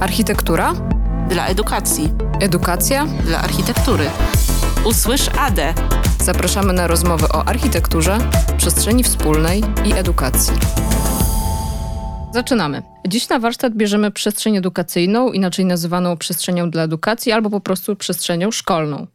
Architektura? Dla edukacji. Edukacja? Dla architektury. Usłysz ADE. Zapraszamy na rozmowy o architekturze, przestrzeni wspólnej i edukacji. Zaczynamy. Dziś na warsztat bierzemy przestrzeń edukacyjną, inaczej nazywaną przestrzenią dla edukacji albo po prostu przestrzenią szkolną.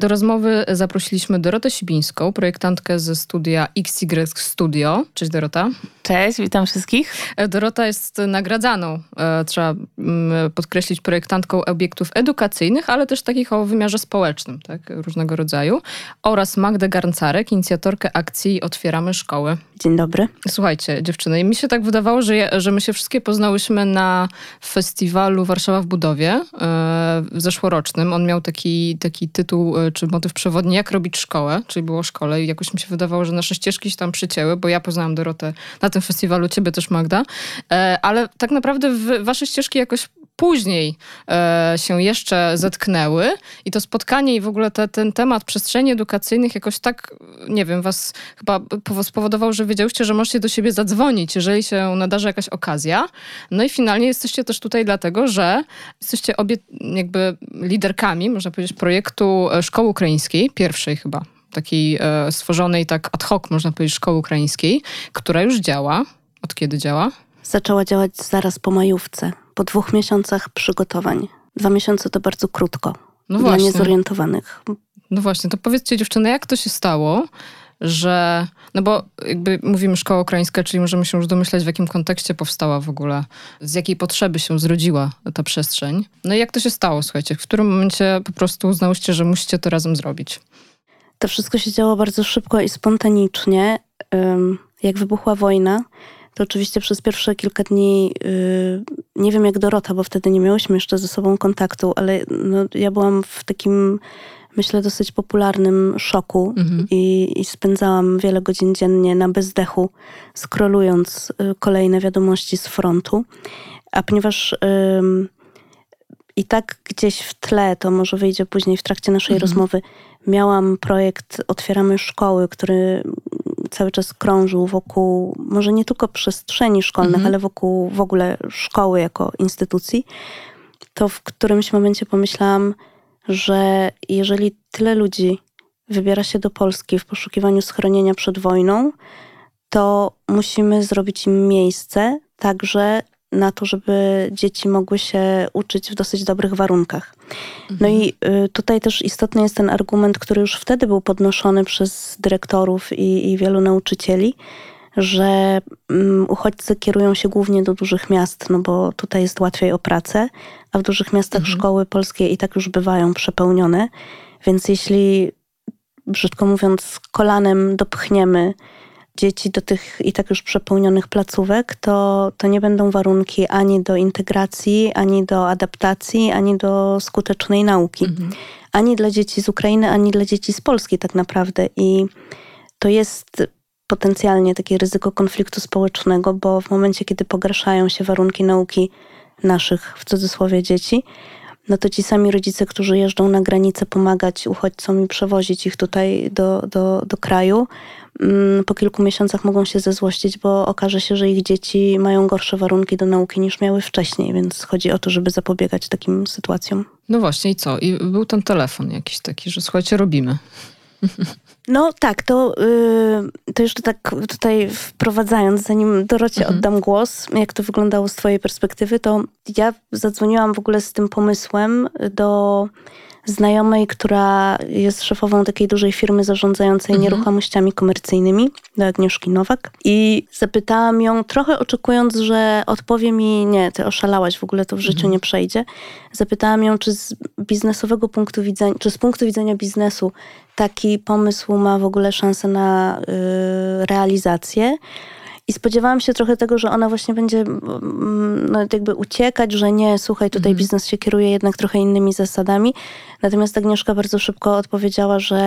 Do rozmowy zaprosiliśmy Dorotę Sibińską, projektantkę ze studia XY Studio. Cześć Dorota. Cześć, witam wszystkich. Dorota jest nagradzaną, e, trzeba mm, podkreślić, projektantką obiektów edukacyjnych, ale też takich o wymiarze społecznym, tak, różnego rodzaju. Oraz Magdę Garncarek, inicjatorkę akcji Otwieramy Szkoły. Dzień dobry. Słuchajcie, dziewczyny, mi się tak wydawało, że, je, że my się wszystkie poznałyśmy na festiwalu Warszawa w budowie e, zeszłorocznym. On miał taki, taki tytuł, e, czy motyw przewodni, jak robić szkołę, czyli było o szkole i jakoś mi się wydawało, że nasze ścieżki się tam przycięły, bo ja poznałam Dorotę na tym festiwalu, ciebie też Magda, e, ale tak naprawdę wasze ścieżki jakoś później e, się jeszcze zetknęły i to spotkanie i w ogóle te, ten temat przestrzeni edukacyjnych jakoś tak, nie wiem, was chyba spowodował, że wiedziałyście, że możecie do siebie zadzwonić, jeżeli się nadarzy jakaś okazja. No i finalnie jesteście też tutaj dlatego, że jesteście obie jakby liderkami, można powiedzieć, projektu e, Szkoły Ukraińskiej, pierwszej chyba takiej e, stworzonej tak ad hoc, można powiedzieć, szkoły ukraińskiej, która już działa. Od kiedy działa? Zaczęła działać zaraz po majówce po dwóch miesiącach przygotowań. Dwa miesiące to bardzo krótko no dla niezorientowanych. No właśnie, to powiedzcie dziewczyny, jak to się stało, że, no bo jakby mówimy szkoła ukraińska, czyli możemy się już domyślać, w jakim kontekście powstała w ogóle, z jakiej potrzeby się zrodziła ta przestrzeń. No i jak to się stało, słuchajcie, w którym momencie po prostu uznałyście, że musicie to razem zrobić? To wszystko się działo bardzo szybko i spontanicznie. Jak wybuchła wojna, to oczywiście przez pierwsze kilka dni, yy, nie wiem jak Dorota, bo wtedy nie miałyśmy jeszcze ze sobą kontaktu, ale no, ja byłam w takim, myślę, dosyć popularnym szoku mhm. i, i, spędzałam wiele godzin dziennie na bezdechu, skrolując yy, kolejne wiadomości z frontu. A ponieważ yy, i tak gdzieś w tle, to może wyjdzie później w trakcie naszej mhm. rozmowy, miałam projekt Otwieramy Szkoły, który cały czas krążył wokół, może nie tylko przestrzeni szkolnych, mhm. ale wokół w ogóle szkoły jako instytucji, to w którymś momencie pomyślałam, że jeżeli tyle ludzi wybiera się do Polski w poszukiwaniu schronienia przed wojną, to musimy zrobić im miejsce także na to, żeby dzieci mogły się uczyć w dosyć dobrych warunkach. No i y, tutaj też istotny jest ten argument, który już wtedy był podnoszony przez dyrektorów i, i wielu nauczycieli, że um, uchodźcy kierują się głównie do dużych miast, no bo tutaj jest łatwiej o pracę, a w dużych miastach mhm. szkoły polskie i tak już bywają przepełnione. Więc jeśli, brzydko mówiąc, kolanem dopchniemy dzieci do tych i tak już przepełnionych placówek, to, to nie będą warunki ani do integracji, ani do adaptacji, ani do skutecznej nauki. Mhm. Ani dla dzieci z Ukrainy, ani dla dzieci z Polski tak naprawdę. I to jest potencjalnie takie ryzyko konfliktu społecznego, bo w momencie, kiedy pogarszają się warunki nauki naszych, w cudzysłowie, dzieci, no to ci sami rodzice, którzy jeżdżą na granicę pomagać uchodźcom i przewozić ich tutaj do, do, do kraju, mm, po kilku miesiącach mogą się zezłościć, bo okaże się, że ich dzieci mają gorsze warunki do nauki niż miały wcześniej, więc chodzi o to, żeby zapobiegać takim sytuacjom. No właśnie, i co? I był ten telefon jakiś taki, że słuchajcie, robimy. No tak, to, yy, to jeszcze tak tutaj wprowadzając, zanim Dorocie mhm. oddam głos, jak to wyglądało z twojej perspektywy, to ja zadzwoniłam w ogóle z tym pomysłem do znajomej, która jest szefową takiej dużej firmy zarządzającej mhm. nieruchomościami komercyjnymi, do Agnieszki Nowak. I zapytałam ją, trochę oczekując, że odpowie mi, nie, ty oszalałaś, w ogóle to w życiu mhm. nie przejdzie. Zapytałam ją, czy z biznesowego punktu widzenia, czy z punktu widzenia biznesu taki pomysł ma w ogóle szansę na y, realizację. I spodziewałam się trochę tego, że ona właśnie będzie mm, no, jakby uciekać, że nie, słuchaj, tutaj mm. biznes się kieruje jednak trochę innymi zasadami. Natomiast Agnieszka bardzo szybko odpowiedziała, że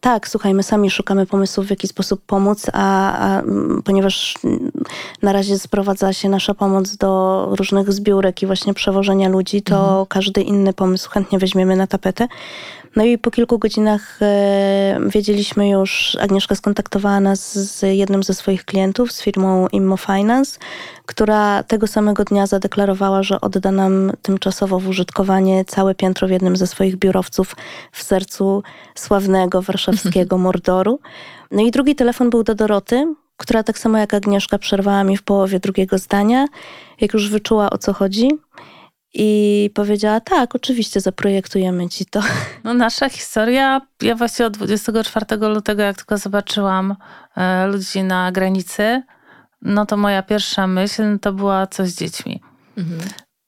tak, słuchaj, my sami szukamy pomysłów, w jaki sposób pomóc, a, a ponieważ na razie sprowadza się nasza pomoc do różnych zbiórek i właśnie przewożenia ludzi, to mm. każdy inny pomysł chętnie weźmiemy na tapetę. No i po kilku godzinach e, wiedzieliśmy już, Agnieszka skontaktowała nas z jednym ze swoich klientów, z firmą Immo Finance, która tego samego dnia zadeklarowała, że odda nam tymczasowo w użytkowanie całe piętro w jednym ze swoich biurowców w sercu sławnego warszawskiego Mordoru. No i drugi telefon był do Doroty, która tak samo jak Agnieszka przerwała mi w połowie drugiego zdania, jak już wyczuła o co chodzi. I powiedziała, tak, oczywiście zaprojektujemy ci to. No nasza historia, ja właśnie od 24 lutego, jak tylko zobaczyłam e, ludzi na granicy, no to moja pierwsza myśl to była coś z dziećmi. Mhm.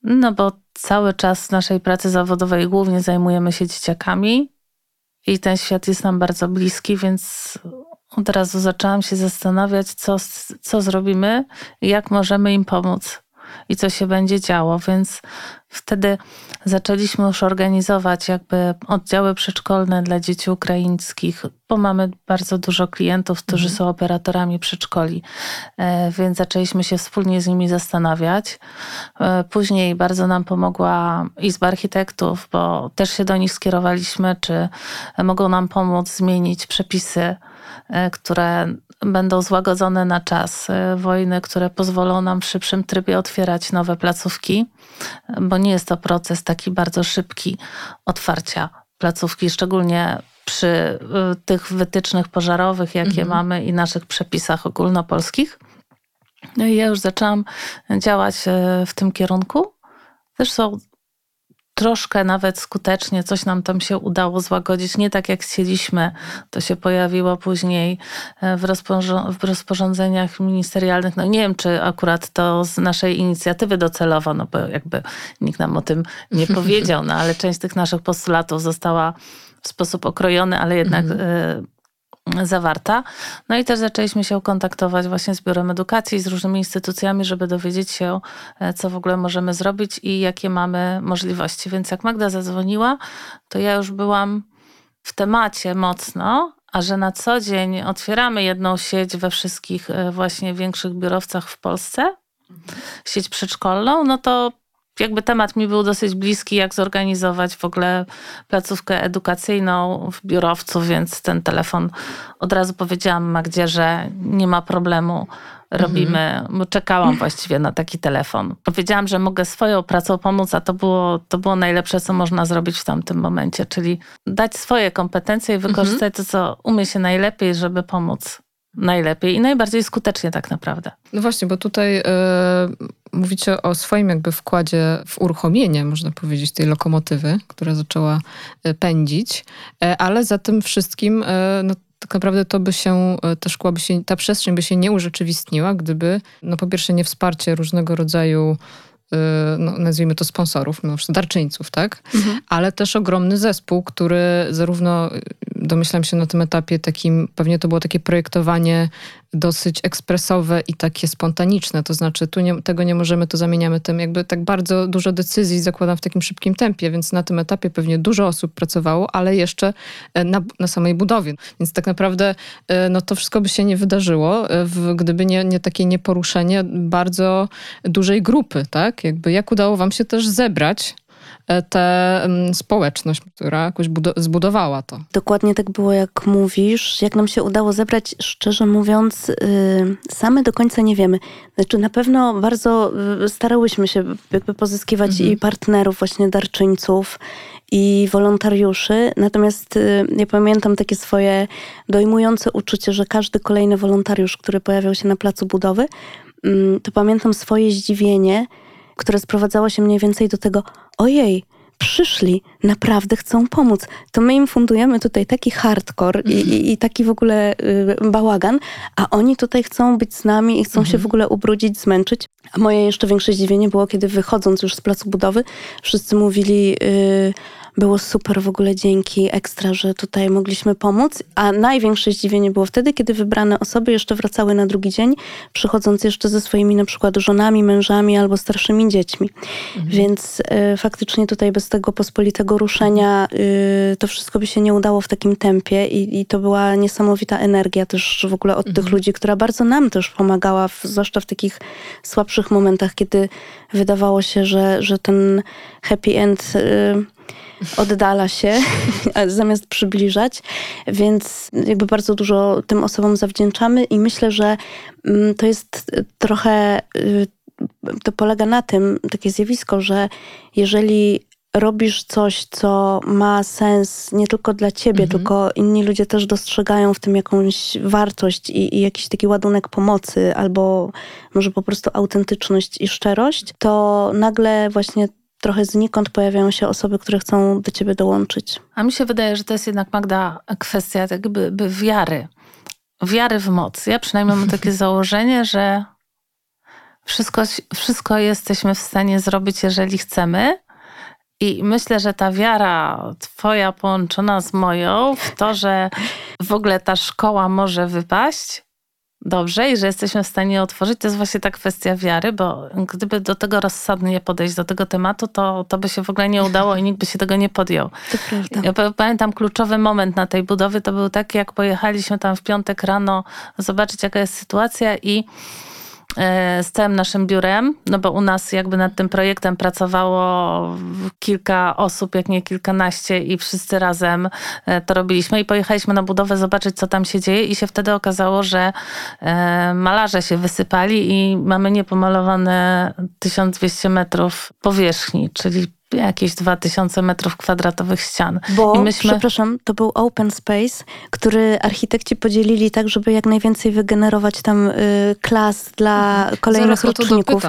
No bo cały czas naszej pracy zawodowej głównie zajmujemy się dzieciakami i ten świat jest nam bardzo bliski, więc od razu zaczęłam się zastanawiać, co, co zrobimy jak możemy im pomóc i co się będzie działo, więc wtedy zaczęliśmy już organizować jakby oddziały przedszkolne dla dzieci ukraińskich, bo mamy bardzo dużo klientów, którzy mhm. są operatorami przedszkoli, e, więc zaczęliśmy się wspólnie z nimi zastanawiać. E, później bardzo nam pomogła Izba Architektów, bo też się do nich skierowaliśmy, czy mogą nam pomóc zmienić przepisy E, które będą złagodzone na czas e, wojny, które pozwolą nam w szybszym trybie otwierać nowe placówki, bo nie jest to proces taki bardzo szybki otwarcia placówki, szczególnie przy e, tych wytycznych pożarowych, jakie mhm. mamy i naszych przepisach ogólnopolskich. No i ja już zaczęłam działać w tym kierunku. Też są troszkę nawet skutecznie coś nam tam się udało złagodzić. Nie tak jak chcieliśmy. To się pojawiło później e, w, rozporząd w rozporządzeniach ministerialnych. No nie wiem, czy akurat to z naszej inicjatywy docelowo, no bo jakby nikt nam o tym nie powiedział, no ale część tych naszych postulatów została w sposób okrojony, ale jednak mhm. Zawarta. No i też zaczęliśmy się kontaktować właśnie z Biurem Edukacji, z różnymi instytucjami, żeby dowiedzieć się, e, co w ogóle możemy zrobić i jakie mamy możliwości. Więc jak Magda zadzwoniła, to ja już byłam w temacie mocno, a że na co dzień otwieramy jedną sieć we wszystkich e, właśnie większych biurowcach w Polsce, sieć przedszkolną, no to jakby temat mi był dosyć bliski, jak zorganizować w ogóle placówkę edukacyjną w biurowcu, więc ten telefon od razu powiedziałam Magdzie, że nie ma problemu. Robimy, mhm. czekałam właściwie na taki telefon. Powiedziałam, że mogę swoją pracą pomóc, a to było, to było najlepsze, co można zrobić w tamtym momencie, czyli dać swoje kompetencje i wykorzystać mhm. to, co umie się najlepiej, żeby pomóc najlepiej i najbardziej skutecznie tak naprawdę. No właśnie, bo tutaj y, mówicie o swoim jakby wkładzie w uruchomienie, można powiedzieć, tej lokomotywy, która zaczęła y, pędzić, y, ale za tym wszystkim no, tak naprawdę to by się, ta szkoła by się, ta przestrzeń by się nie urzeczywistniła, gdyby, no po pierwsze nie wsparcie różnego rodzaju no, nazwijmy to sponsorów, no, darczyńców, tak? Mhm. Ale też ogromny zespół, który zarówno domyślam się na tym etapie takim, pewnie to było takie projektowanie dosyć ekspresowe i takie spontaniczne. To znaczy, tu nie, tego nie możemy, to zamieniamy tym. Jakby tak bardzo dużo decyzji zakładam w takim szybkim tempie, więc na tym etapie pewnie dużo osób pracowało, ale jeszcze e, na, na samej budowie. Więc tak naprawdę e, no, to wszystko by się nie wydarzyło, e, w, gdyby nie, nie takie nieporuszenie bardzo dużej grupy, tak? Jakby jak udało wam się też zebrać tę społeczność, która jakoś zbudowała to. Dokładnie tak było, jak mówisz. Jak nam się udało zebrać, szczerze mówiąc, yy, same do końca nie wiemy. Znaczy na pewno bardzo y, starałyśmy się jakby pozyskiwać mhm. i partnerów, właśnie darczyńców, i wolontariuszy. Natomiast y, ja pamiętam takie swoje dojmujące uczucie, że każdy kolejny wolontariusz, który pojawiał się na placu budowy, to pamiętam swoje zdziwienie, które sprowadzało się mniej więcej do tego, ojej, przyszli, naprawdę chcą pomóc. To my im fundujemy tutaj taki hardcore i, i, i taki w ogóle y, bałagan, a oni tutaj chcą być z nami i chcą mhm. się w ogóle ubrudzić, zmęczyć. A moje jeszcze większe zdziwienie było, kiedy wychodząc już z placu budowy, wszyscy mówili... Y, było super w ogóle dzięki ekstra, że tutaj mogliśmy pomóc. A największe zdziwienie było wtedy, kiedy wybrane osoby jeszcze wracały na drugi dzień, przychodząc jeszcze ze swoimi na przykład żonami, mężami albo starszymi dziećmi. Mhm. Więc y, faktycznie tutaj bez tego pospolitego ruszenia y, to wszystko by się nie udało w takim tempie i, i to była niesamowita energia też w ogóle od mhm. tych ludzi, która bardzo nam też pomagała, w, zwłaszcza w takich słabszych momentach, kiedy wydawało się, że, że ten happy end y, oddala się, zamiast przybliżać, więc jakby bardzo dużo tym osobom zawdzięczamy i myślę, że mm, to jest trochę, y, to polega na tym, takie zjawisko, że jeżeli robisz coś, co ma sens nie tylko dla ciebie, mhm. tylko inni ludzie też dostrzegają w tym jakąś wartość i, i, jakiś taki ładunek pomocy, albo może po prostu autentyczność i szczerość, to nagle właśnie trochę znikąd pojawiają się osoby, które chcą do ciebie dołączyć. A mi się wydaje, że to jest jednak, Magda, kwestia jakby by wiary. Wiary w moc. Ja przynajmniej mam takie założenie, że wszystko, wszystko jesteśmy w stanie zrobić, jeżeli chcemy. I myślę, że ta wiara Twoja połączona z moją w to, że w ogóle ta szkoła może wypaść dobrze i że jesteśmy w stanie otworzyć, to jest właśnie ta kwestia wiary, bo gdyby do tego rozsądnie podejść do tego tematu, to, to by się w ogóle nie udało i nikt by się tego nie podjął. To prawda. Ja pamiętam kluczowy moment na tej budowie, to był taki, jak pojechaliśmy tam w piątek rano zobaczyć, jaka jest sytuacja i z całym naszym biurem, no bo u nas jakby nad tym projektem pracowało kilka osób, jak nie kilkanaście i wszyscy razem e, to robiliśmy i pojechaliśmy na budowę zobaczyć, co tam się dzieje i się wtedy okazało, że e, malarze się wysypali i mamy niepomalowane 1200 metrów powierzchni, czyli jakieś 2000 metrów kwadratowych ścian. Bo, I myśmy... przepraszam, to był open space, który architekci podzielili tak, żeby jak najwięcej wygenerować tam y, klas dla mhm. kolejnych Zaraz roczników.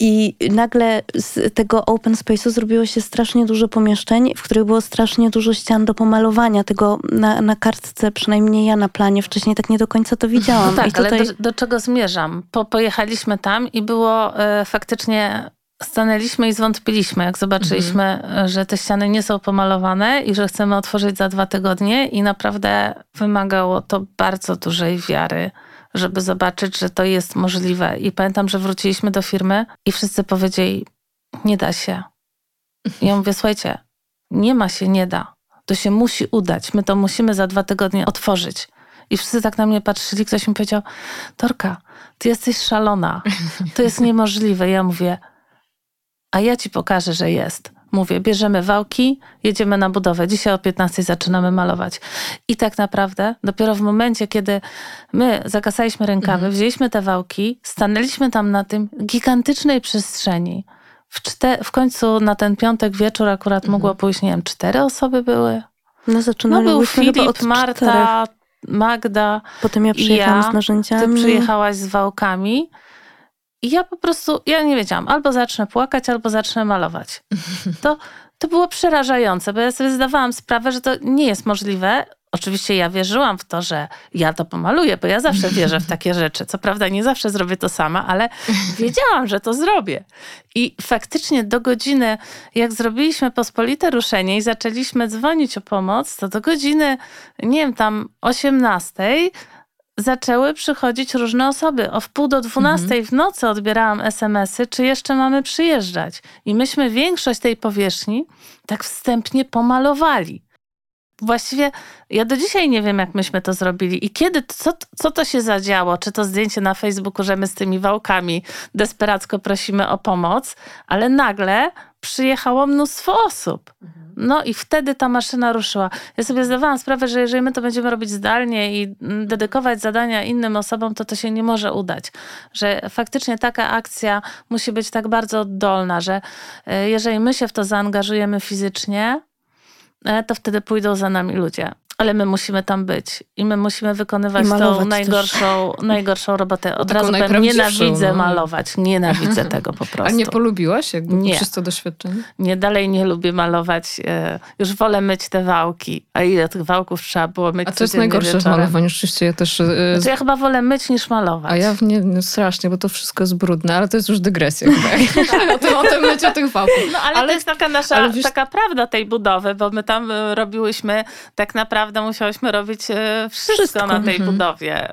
I nagle z tego open space'u zrobiło się strasznie dużo pomieszczeń, w których było strasznie dużo ścian do pomalowania. Tego na, na kartce, przynajmniej ja na planie wcześniej tak nie do końca to widziałam. No tak, tutaj... ale do, do, czego zmierzam? Po, pojechaliśmy tam i było e, faktycznie stanęliśmy i zwątpiliśmy, jak zobaczyliśmy, mhm. że te ściany nie są pomalowane i że chcemy otworzyć za dwa tygodnie i naprawdę wymagało to bardzo dużej wiary, żeby zobaczyć, że to jest możliwe. I pamiętam, że wróciliśmy do firmy i wszyscy powiedzieli, nie da się. I ja mówię, słuchajcie, nie ma się, nie da. To się musi udać. My to musimy za dwa tygodnie otworzyć. I wszyscy tak na mnie patrzyli. Ktoś mi powiedział, Torka, ty jesteś szalona. To jest niemożliwe. Ja mówię, a ja ci pokażę, że jest. Mówię, bierzemy wałki, jedziemy na budowę. Dzisiaj o 15 zaczynamy malować. I tak naprawdę dopiero w momencie, kiedy my zakasaliśmy rękawy, mhm. wzięliśmy te wałki, stanęliśmy tam na tym gigantycznej przestrzeni. W, w końcu na ten piątek wieczór akurat mhm. mogło pójść, nie wiem, cztery osoby były. No, no był Filip, Marta, Magda. Potem ja przyjechałam ja, z narzędziami. Ty przyjechałaś z wałkami. I ja po prostu, ja nie wiedziałam, albo zacznę płakać, albo zacznę malować. To, to było przerażające, bo ja sobie zdawałam sprawę, że to nie jest możliwe. Oczywiście ja wierzyłam w to, że ja to pomaluję, bo ja zawsze wierzę w takie rzeczy. Co prawda nie zawsze zrobię to sama, ale wiedziałam, że to zrobię. I faktycznie do godziny, jak zrobiliśmy pospolite ruszenie i zaczęliśmy dzwonić o pomoc, to do godziny, nie wiem, tam 18 zaczęły przychodzić różne osoby. O wpół do dwunastej mhm. w nocy odbierałam SMS-y, czy jeszcze mamy przyjeżdżać. I myśmy większość tej powierzchni tak wstępnie pomalowali. Właściwie ja do dzisiaj nie wiem, jak myśmy to zrobili i kiedy, co, co to się zadziało. Czy to zdjęcie na Facebooku, że my z tymi wałkami desperacko prosimy o pomoc, ale nagle przyjechało mnóstwo osób. Mhm. No i wtedy ta maszyna ruszyła. Ja sobie zdawałam sprawę, że jeżeli my to będziemy robić zdalnie i dedykować zadania innym osobom, to to się nie może udać. Że faktycznie taka akcja musi być tak bardzo oddolna, że e, jeżeli my się w to zaangażujemy fizycznie, e, to wtedy pójdą za nami ludzie ale my musimy tam być i my musimy wykonywać tą najgorszą, najgorszą robotę. Od razu powiem, nienawidzę no. malować, nienawidzę tego po prostu. A nie polubiłaś jakby nie. przez to doświadczenie? Nie, dalej nie lubię malować. E, już wolę myć te wałki. A ile tych wałków trzeba było myć A to jest najgorsze w malowaniu, rzeczywiście ja też... Znaczy ja chyba wolę myć niż malować. A ja nie, no strasznie, bo to wszystko jest brudne, ale to jest już dygresja chyba. o, tym, o tym myciu tych wałków. No ale, ale to jest taka nasza, wiesz... taka prawda tej budowy, bo my tam e, robiłyśmy tak naprawdę naprawdę musiałyśmy robić e, wszystko, wszystko. na tej mhm. budowie.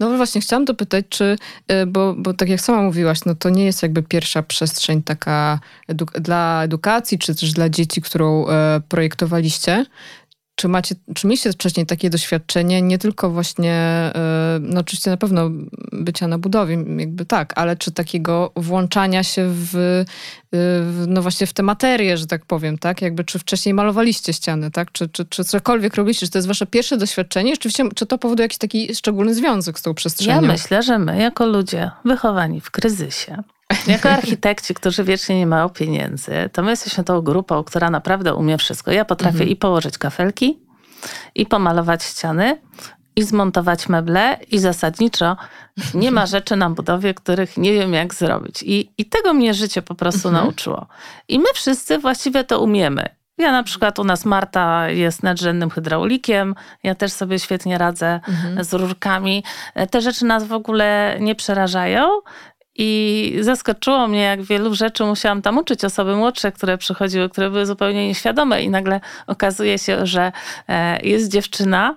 No właśnie, chciałam dopytać, czy, e, bo, bo tak jak sama mówiłaś, no to nie jest jakby pierwsza przestrzeń taka edu dla edukacji, czy też dla dzieci, którą e, projektowaliście. Czy macie, czy mieliście wcześniej takie doświadczenie, nie tylko właśnie, e, no oczywiście na pewno bycia na budowie, jakby tak, ale czy takiego włączania się w, e, no właśnie w tę materię, że tak powiem, tak? Jakby czy wcześniej malowaliście ściany, tak? Czy, czy, czy cokolwiek robiliście, czy to jest wasze pierwsze doświadczenie? Rzeczywiście, czy to powoduje jakiś taki szczególny związek z tą przestrzenią? Ja myślę, że my jako ludzie wychowani w kryzysie, jako architekci, którzy wiecznie nie mają pieniędzy, to my jesteśmy tą grupą, która naprawdę umie wszystko. Ja potrafię mhm. i położyć kafelki, i pomalować ściany, i zmontować meble, i zasadniczo nie ma rzeczy na budowie, których nie wiem, jak zrobić. I, i tego mnie życie po prostu mhm. nauczyło. I my wszyscy właściwie to umiemy. Ja na przykład u nas Marta jest nadrzędnym hydraulikiem, ja też sobie świetnie radzę mhm. z rurkami. Te rzeczy nas w ogóle nie przerażają. I zaskoczyło mnie, jak wielu rzeczy musiałam tam uczyć osoby młodsze, które przychodziły, które były zupełnie nieświadome, i nagle okazuje się, że e, jest dziewczyna.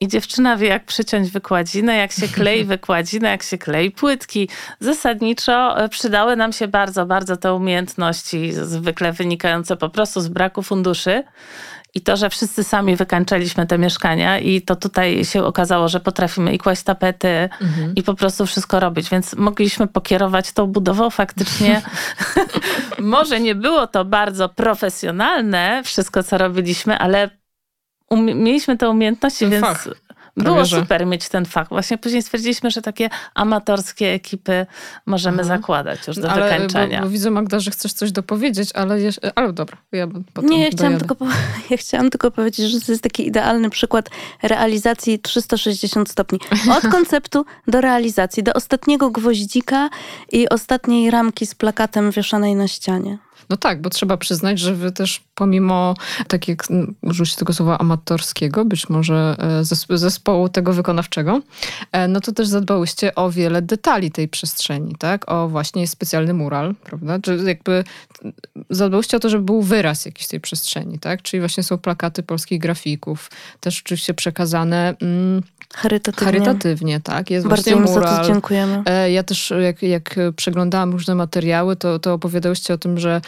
I dziewczyna wie, jak przyciąć wykładzinę, jak się klei wykładzinę, jak się klei płytki. Zasadniczo e, przydały nam się bardzo, bardzo te umiejętności, zwykle wynikające po prostu z braku funduszy. I to, że wszyscy sami wykańczaliśmy te mieszkania i to tutaj się okazało, że potrafimy i kłaść tapety mhm. i po prostu wszystko robić, więc mogliśmy pokierować tą budową faktycznie. Może nie było to bardzo profesjonalne, wszystko co robiliśmy, ale mieliśmy te umiejętności, więc fach. Było super mieć ten fach. Właśnie później stwierdziliśmy, że takie amatorskie ekipy możemy mhm. zakładać już do ale, wykańczenia. Bo, bo widzę, Magda, że chcesz coś dopowiedzieć, ale, jeszcze, ale dobra, ja potem Nie, ja chciałam, tylko, ja chciałam tylko powiedzieć, że to jest taki idealny przykład realizacji 360 stopni. Od konceptu do realizacji, do ostatniego gwoździka i ostatniej ramki z plakatem wieszanej na ścianie. No tak, bo trzeba przyznać, że wy też pomimo, tak jak użyć tego słowa amatorskiego, być może e, zespołu tego wykonawczego, e, no to też zadbałyście o wiele detali tej przestrzeni, tak? O właśnie specjalny mural, prawda? Czy jakby zadbałyście o to, żeby był wyraz jakiś tej przestrzeni, tak? Czyli właśnie są plakaty polskich grafików, też oczywiście przekazane... Mm, Charytatywnie. Charytatywnie, tak. Jest Bardzo właśnie mural. za to dziękujemy. E, ja też, jak, jak przeglądałam różne materiały, to, to opowiadałyście o tym, że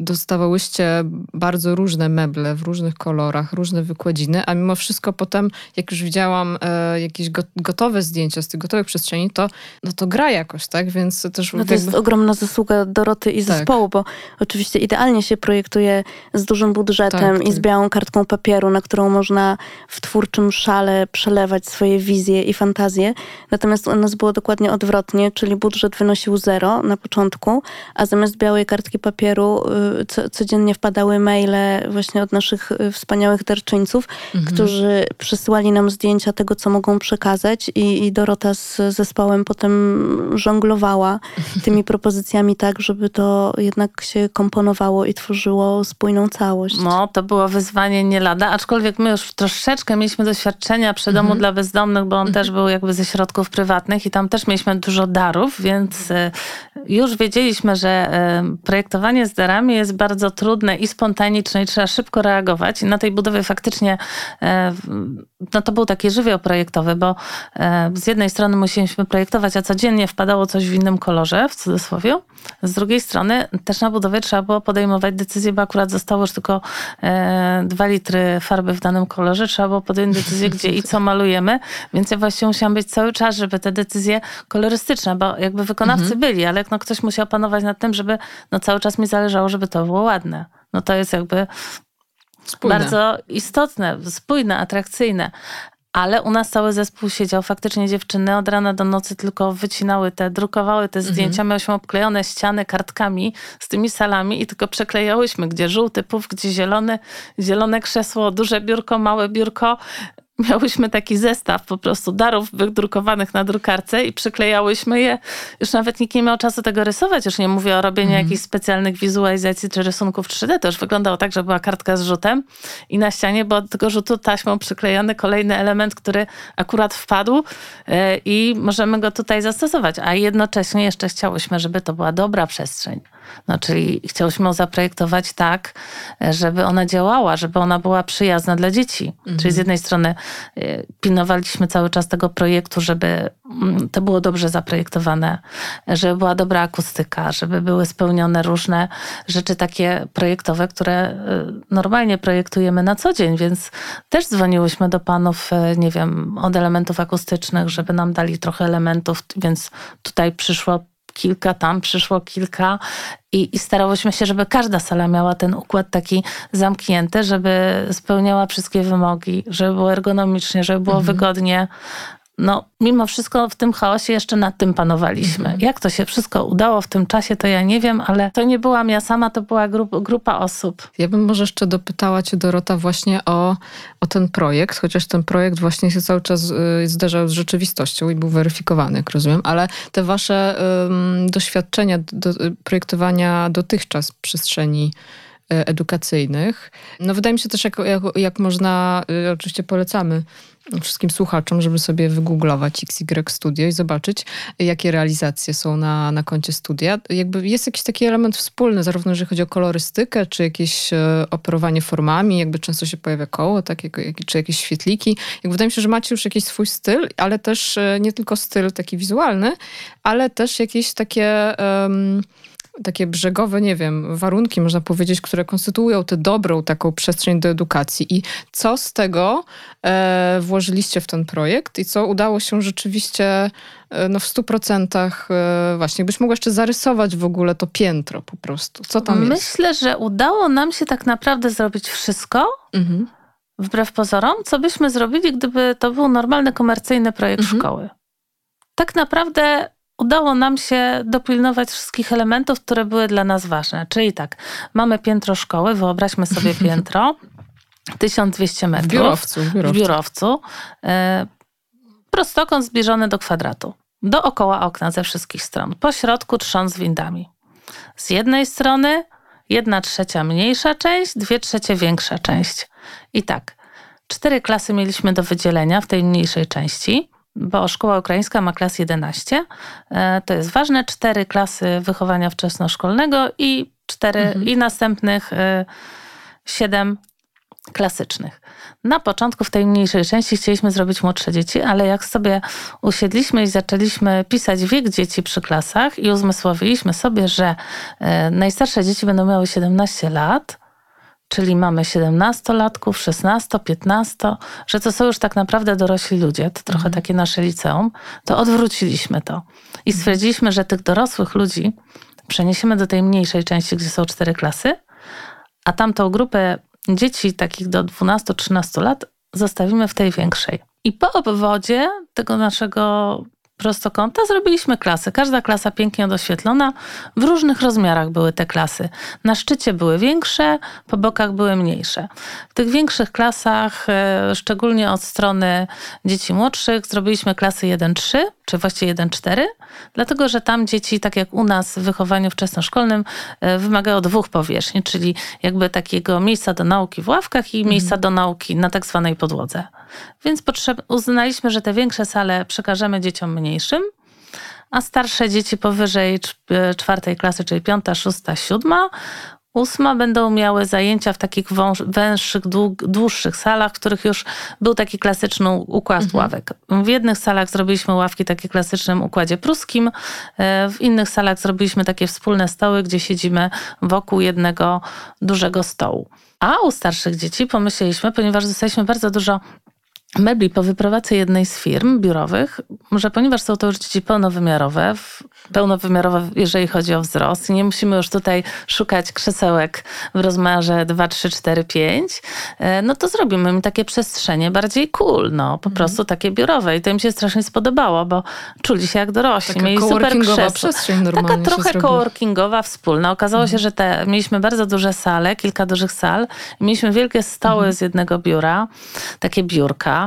dostawałyście bardzo różne meble w różnych kolorach, różne wykładziny, a mimo wszystko potem, jak już widziałam e, jakieś go, gotowe zdjęcia z tych gotowych przestrzeni, to, no to gra jakoś, tak? Więc też... No to jakby... jest ogromna zasługa Doroty i tak. zespołu, bo oczywiście idealnie się projektuje z dużym budżetem tak, i z tak. białą kartką papieru, na którą można w twórczym szale przelewać swoje wizje i fantazje. Natomiast u nas było dokładnie odwrotnie, czyli budżet wynosił zero na początku, a zamiast białej kartki papieru y, co, codziennie wpadały maile właśnie od naszych y, wspaniałych darczyńców, mhm. którzy przysyłali nam zdjęcia tego, co mogą przekazać i, i Dorota z zespołem potem żonglowała tymi propozycjami tak, żeby to jednak się komponowało i tworzyło spójną całość. No, to było wyzwanie nie lada, aczkolwiek my już troszeczkę mieliśmy doświadczenia przy domu mhm. dla bezdomnych, bo on mhm. też był jakby ze środków prywatnych i tam też mieliśmy dużo darów, więc y, już wiedzieliśmy, że y, projektowanie z darami jest bardzo trudne i spontaniczne i trzeba szybko reagować. I na tej budowie faktycznie e, no to był taki żywioł projektowy, bo e, z jednej strony musieliśmy projektować, a codziennie wpadało coś w innym kolorze, w cudzysłowie. Z drugiej strony też na budowie trzeba było podejmować decyzje, bo akurat zostało już tylko e, dwa litry farby w danym kolorze. Trzeba było podjąć decyzję, gdzie i co malujemy. Więc ja właśnie musiałam być cały czas, żeby te decyzje kolorystyczne, bo jakby wykonawcy mhm. byli, ale no ktoś musiał panować nad tym, żeby no cały czas mi zależało, żeby to było ładne. No to jest jakby Spójne. bardzo istotne, spójne, atrakcyjne. Ale u nas cały zespół siedział, faktycznie dziewczyny od rana do nocy tylko wycinały te, drukowały te mhm. zdjęcia. Miałyśmy obklejone ściany kartkami z tymi salami i tylko przeklejałyśmy, gdzie żółty puf, gdzie zielony, zielone krzesło, duże biurko, małe biurko miałyśmy taki zestaw po prostu darów wydrukowanych na drukarce i przyklejałyśmy je. Już nawet nikt nie miał czasu tego rysować. Już nie mówię o robieniu mm. jakichś specjalnych wizualizacji czy rysunków 3D. To już wyglądało tak, że była kartka z rzutem i na ścianie było do tego rzutu taśmą przyklejony kolejny element, który akurat wpadł e, i możemy go tutaj zastosować. A jednocześnie jeszcze chciałyśmy, żeby to była dobra przestrzeń No, czyli chciałyśmy ją zaprojektować tak, żeby ona działała, żeby ona była przyjazna dla dzieci. Mhm. Czyli z jednej strony y, pilnowaliśmy cały czas tego projektu, żeby mm, to było dobrze zaprojektowane, żeby była dobra akustyka, żeby były spełnione różne rzeczy takie projektowe, które y, normalnie projektujemy na co dzień, więc też dzwoniłyśmy do panów, y, nie wiem, od elementów akustycznych, żeby nam dali trochę elementów, więc tutaj przyszło kilka, tam przyszło kilka i, i starałyśmy się, żeby każda sala miała ten układ taki zamknięty, żeby spełniała wszystkie wymogi, żeby było ergonomicznie, żeby było wygodnie. No, mimo wszystko w tym chaosie jeszcze nad tym panowaliśmy. Jak to się wszystko udało w tym czasie, to ja nie wiem, ale to nie byłam ja sama, to była grup, grupa osób. Ja bym może jeszcze dopytała cię, Dorota, właśnie o, o ten projekt, chociaż ten projekt właśnie się cały czas y, zderzał z rzeczywistością i był weryfikowany, jak rozumiem, ale te wasze doświadczenia do, projektowania dotychczas przestrzeni y, edukacyjnych. No wydaje mi się też, jak, jak, jak można, y, oczywiście polecamy wszystkim słuchaczom, żeby sobie wygooglować XY Studio i zobaczyć, jakie realizacje są na, na koncie studia. Jakby jest jakiś taki element wspólny, zarówno jeżeli chodzi o kolorystykę, czy jakieś e, operowanie formami, jakby często się pojawia koło, tak, czy jakieś świetliki. Jak wydaje mi się, że macie już jakiś swój styl, ale też e, nie tylko styl taki wizualny, ale też jakieś takie... Um, takie brzegowe, nie wiem, warunki, można powiedzieć, które konstytuują tę dobrą taką przestrzeń do edukacji. I co z tego e, włożyliście w ten projekt i co udało się rzeczywiście e, no, w stu procentach e, właśnie. Jakbyś mogła jeszcze zarysować w ogóle to piętro po prostu. Co tam jest? Myślę, że udało nam się tak naprawdę zrobić wszystko, Mhm. wbrew pozorom, co byśmy zrobili, gdyby to był normalny, komercyjny projekt Mhm. szkoły. Tak naprawdę udało nam się dopilnować wszystkich elementów, które były dla nas ważne. Czyli tak, mamy piętro szkoły, wyobraźmy sobie piętro, 1200 W metrów. biurowcu. W w biurowcu. biurowcu. E, prostokąt zbliżony do kwadratu. Dookoła okna ze wszystkich stron. Po środku trząs windami. Z jednej strony jedna trzecia mniejsza część, dwie trzecie większa część. I tak, cztery klasy mieliśmy do wydzielenia w tej mniejszej części, bo szkoła ukraińska ma klas 11. E, To jest ważne, cztery klasy wychowania wczesnoszkolnego i cztery Mhm. i następnych e, siedem klasycznych. Na początku w tej mniejszej części chcieliśmy zrobić młodsze dzieci, ale jak sobie usiedliśmy i zaczęliśmy pisać wiek dzieci przy klasach i uzmysłowiliśmy sobie, że e, najstarsze dzieci będą miały 17 lat, czyli mamy 17-latków, 16, 15, że to są już tak naprawdę dorośli ludzie, to trochę takie nasze liceum, to odwróciliśmy to i stwierdziliśmy, że tych dorosłych ludzi przeniesiemy do tej mniejszej części, gdzie są cztery klasy, a tamtą grupę dzieci takich do 12-13 lat zostawimy w tej większej. I po obwodzie tego naszego prostokąta zrobiliśmy klasy. Każda klasa pięknie doświetlona. W różnych rozmiarach były te klasy. Na szczycie były większe, po bokach były mniejsze. W tych większych klasach, e, szczególnie od strony dzieci młodszych, zrobiliśmy klasy 1-3, czy właściwie 1-4, dlatego że tam dzieci, tak jak u nas w wychowaniu wczesnoszkolnym, e, wymagają dwóch powierzchni, czyli jakby takiego miejsca do nauki w ławkach i miejsca do nauki na tak zwanej podłodze. Więc uznaliśmy, że te większe sale przekażemy dzieciom mniejszym, a starsze dzieci powyżej e, czwartej klasy, czyli piąta, szósta, siódma, ósma będą miały zajęcia w takich węższych, dłuższych salach, w których już był taki klasyczny układ ławek. W jednych salach zrobiliśmy ławki takie klasycznym układzie pruskim, e, w innych salach zrobiliśmy takie wspólne stoły, gdzie siedzimy wokół jednego dużego stołu. A u starszych dzieci pomyśleliśmy, ponieważ dostaliśmy bardzo dużo mebli po wyprowadzce jednej z firm biurowych, że ponieważ są to już dzieci pełnowymiarowe, pełnowymiarowe jeżeli chodzi o wzrost i nie musimy już tutaj szukać krzesełek w rozmiarze 2, 3, 4, 5, e, no to zrobimy im takie przestrzenie bardziej cool, no po prostu takie biurowe i to im się strasznie spodobało, bo czuli się jak dorośli, Taka mieli super przestrzeń Taka trochę coworkingowa, wspólna. Okazało się, że te, mieliśmy bardzo duże sale, kilka dużych sal. Mieliśmy wielkie stoły z jednego biura, takie biurka.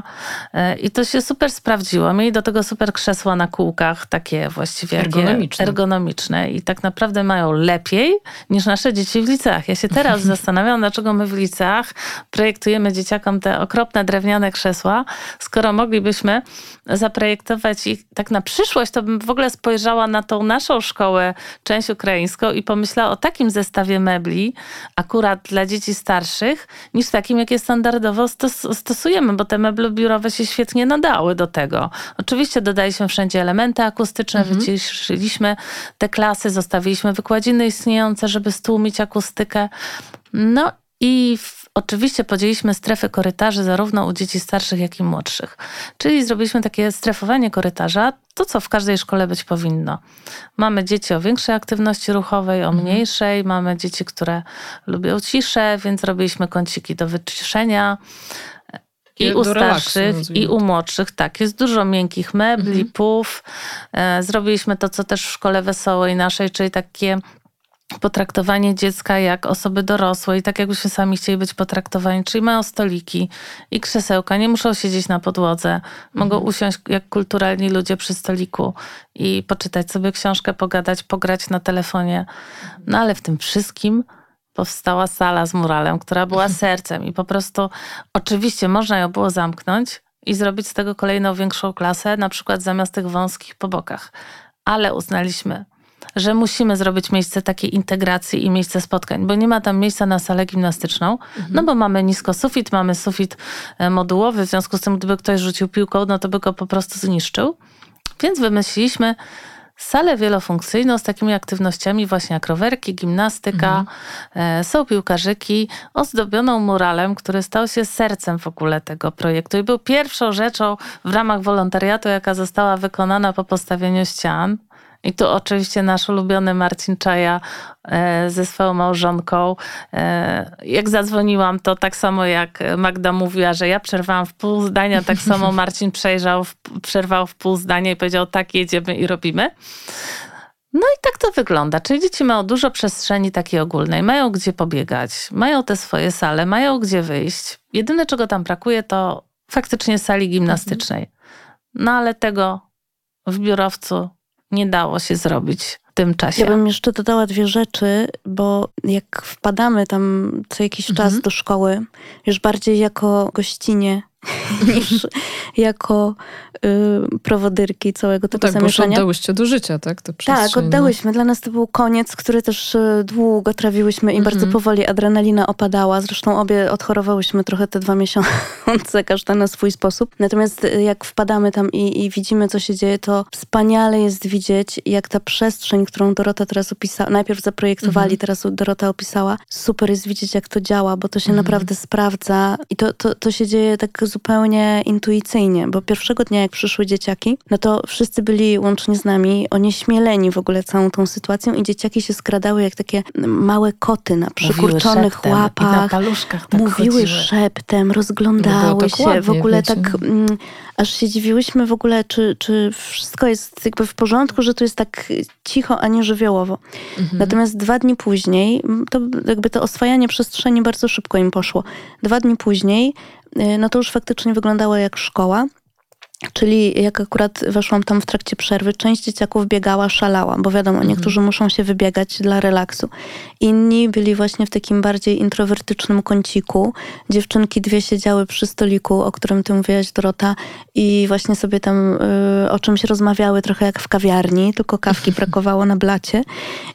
E, i to się super sprawdziło. Mieli do tego super krzesła na kółkach, takie właściwie ergonomiczne. ergonomiczne i tak naprawdę mają lepiej niż nasze dzieci w liceach. Ja się teraz zastanawiam, dlaczego my w liceach projektujemy dzieciakom te okropne drewniane krzesła, skoro moglibyśmy zaprojektować ich tak na przyszłość, to bym w ogóle spojrzała na tą naszą szkołę, część ukraińską i pomyślała o takim zestawie mebli, akurat dla dzieci starszych, niż takim, jakie standardowo stos stosujemy, bo te meble biurowe się świetnie nadały do tego. Oczywiście dodaliśmy wszędzie elementy akustyczne, mhm. wyciszyliśmy te klasy, zostawiliśmy wykładziny istniejące, żeby stłumić akustykę. No i w, oczywiście podzieliliśmy strefy korytarzy zarówno u dzieci starszych, jak i młodszych. Czyli zrobiliśmy takie strefowanie korytarza, to co w każdej szkole być powinno. Mamy dzieci o większej aktywności ruchowej, o mhm. mniejszej, mamy dzieci, które lubią ciszę, więc robiliśmy kąciki do wyciszenia. I u starszych, i u młodszych, tak. Jest dużo miękkich mebli, mhm. pów. E, zrobiliśmy to, co też w szkole wesołej naszej, czyli takie potraktowanie dziecka jak osoby dorosłej, tak jakbyśmy sami chcieli być potraktowani, czyli mają stoliki i krzesełka, nie muszą siedzieć na podłodze, mogą mhm. usiąść jak kulturalni ludzie przy stoliku i poczytać sobie książkę, pogadać, pograć na telefonie. No ale w tym wszystkim powstała sala z muralem, która była sercem i po prostu oczywiście można ją było zamknąć i zrobić z tego kolejną większą klasę, na przykład zamiast tych wąskich po bokach. Ale uznaliśmy, że musimy zrobić miejsce takiej integracji i miejsce spotkań, bo nie ma tam miejsca na salę gimnastyczną, mhm. no bo mamy nisko sufit, mamy sufit e, modułowy, w związku z tym gdyby ktoś rzucił piłką, no to by go po prostu zniszczył. Więc wymyśliliśmy salę wielofunkcyjną z takimi aktywnościami właśnie jak rowerki, gimnastyka, mhm. E, są piłkarzyki, ozdobioną muralem, który stał się sercem w ogóle tego projektu i był pierwszą rzeczą w ramach wolontariatu, jaka została wykonana po postawieniu ścian. I tu oczywiście nasz ulubiony Marcin Czaja e, ze swoją małżonką. E, jak zadzwoniłam, to tak samo jak Magda mówiła, że ja przerwałam w pół zdania, tak samo Marcin przejrzał, przerwał w pół zdania i powiedział tak, jedziemy i robimy. No i tak to wygląda. Czyli dzieci mają dużo przestrzeni takiej ogólnej, mają gdzie pobiegać, mają te swoje sale, mają gdzie wyjść. Jedyne, czego tam brakuje, to faktycznie sali gimnastycznej. No ale tego w biurowcu nie dało się zrobić w tym czasie. Ja bym jeszcze dodała dwie rzeczy, bo jak wpadamy tam co jakiś mhm. czas do szkoły, już bardziej jako gościnie niż jako y, prowodyrki całego tego no tak, zamieszania. Tak, oddałyście do życia, tak? To tak, oddałyśmy. Dla nas to był koniec, który też y, długo trawiłyśmy i mm -hmm. bardzo powoli adrenalina opadała. Zresztą obie odchorowałyśmy trochę te dwa miesiące, każda na swój sposób. Natomiast y, jak wpadamy tam i, i widzimy, co się dzieje, to wspaniale jest widzieć, jak ta przestrzeń, którą Dorota teraz opisała, najpierw zaprojektowali, mm -hmm. teraz Dorota opisała, super jest widzieć, jak to działa, bo to się mm -hmm. naprawdę sprawdza i to, to, to się dzieje tak zupełnie intuicyjnie, bo pierwszego dnia, jak przyszły dzieciaki, no to wszyscy byli łącznie z nami onieśmieleni w ogóle całą tą sytuacją i dzieciaki się skradały jak takie małe koty na przykurczonych szeptem, łapach. na paluszkach tak Mówiły chodziły. szeptem, rozglądały tak się, w ogóle wiecie. tak mm, aż się dziwiłyśmy w ogóle, czy, czy wszystko jest jakby w porządku, że tu jest tak cicho, a nie żywiołowo. Mhm. Natomiast dwa dni później, to jakby to oswajanie przestrzeni bardzo szybko im poszło. Dwa dni później no to już faktycznie wyglądało jak szkoła. Czyli jak akurat weszłam tam w trakcie przerwy, część dzieciaków biegała, szalała, bo wiadomo, mhm. niektórzy muszą się wybiegać dla relaksu. Inni byli właśnie w takim bardziej introwertycznym kąciku. Dziewczynki dwie siedziały przy stoliku, o którym ty mówiłaś, Dorota, i właśnie sobie tam y, o czymś rozmawiały, trochę jak w kawiarni, tylko kawki brakowało na blacie.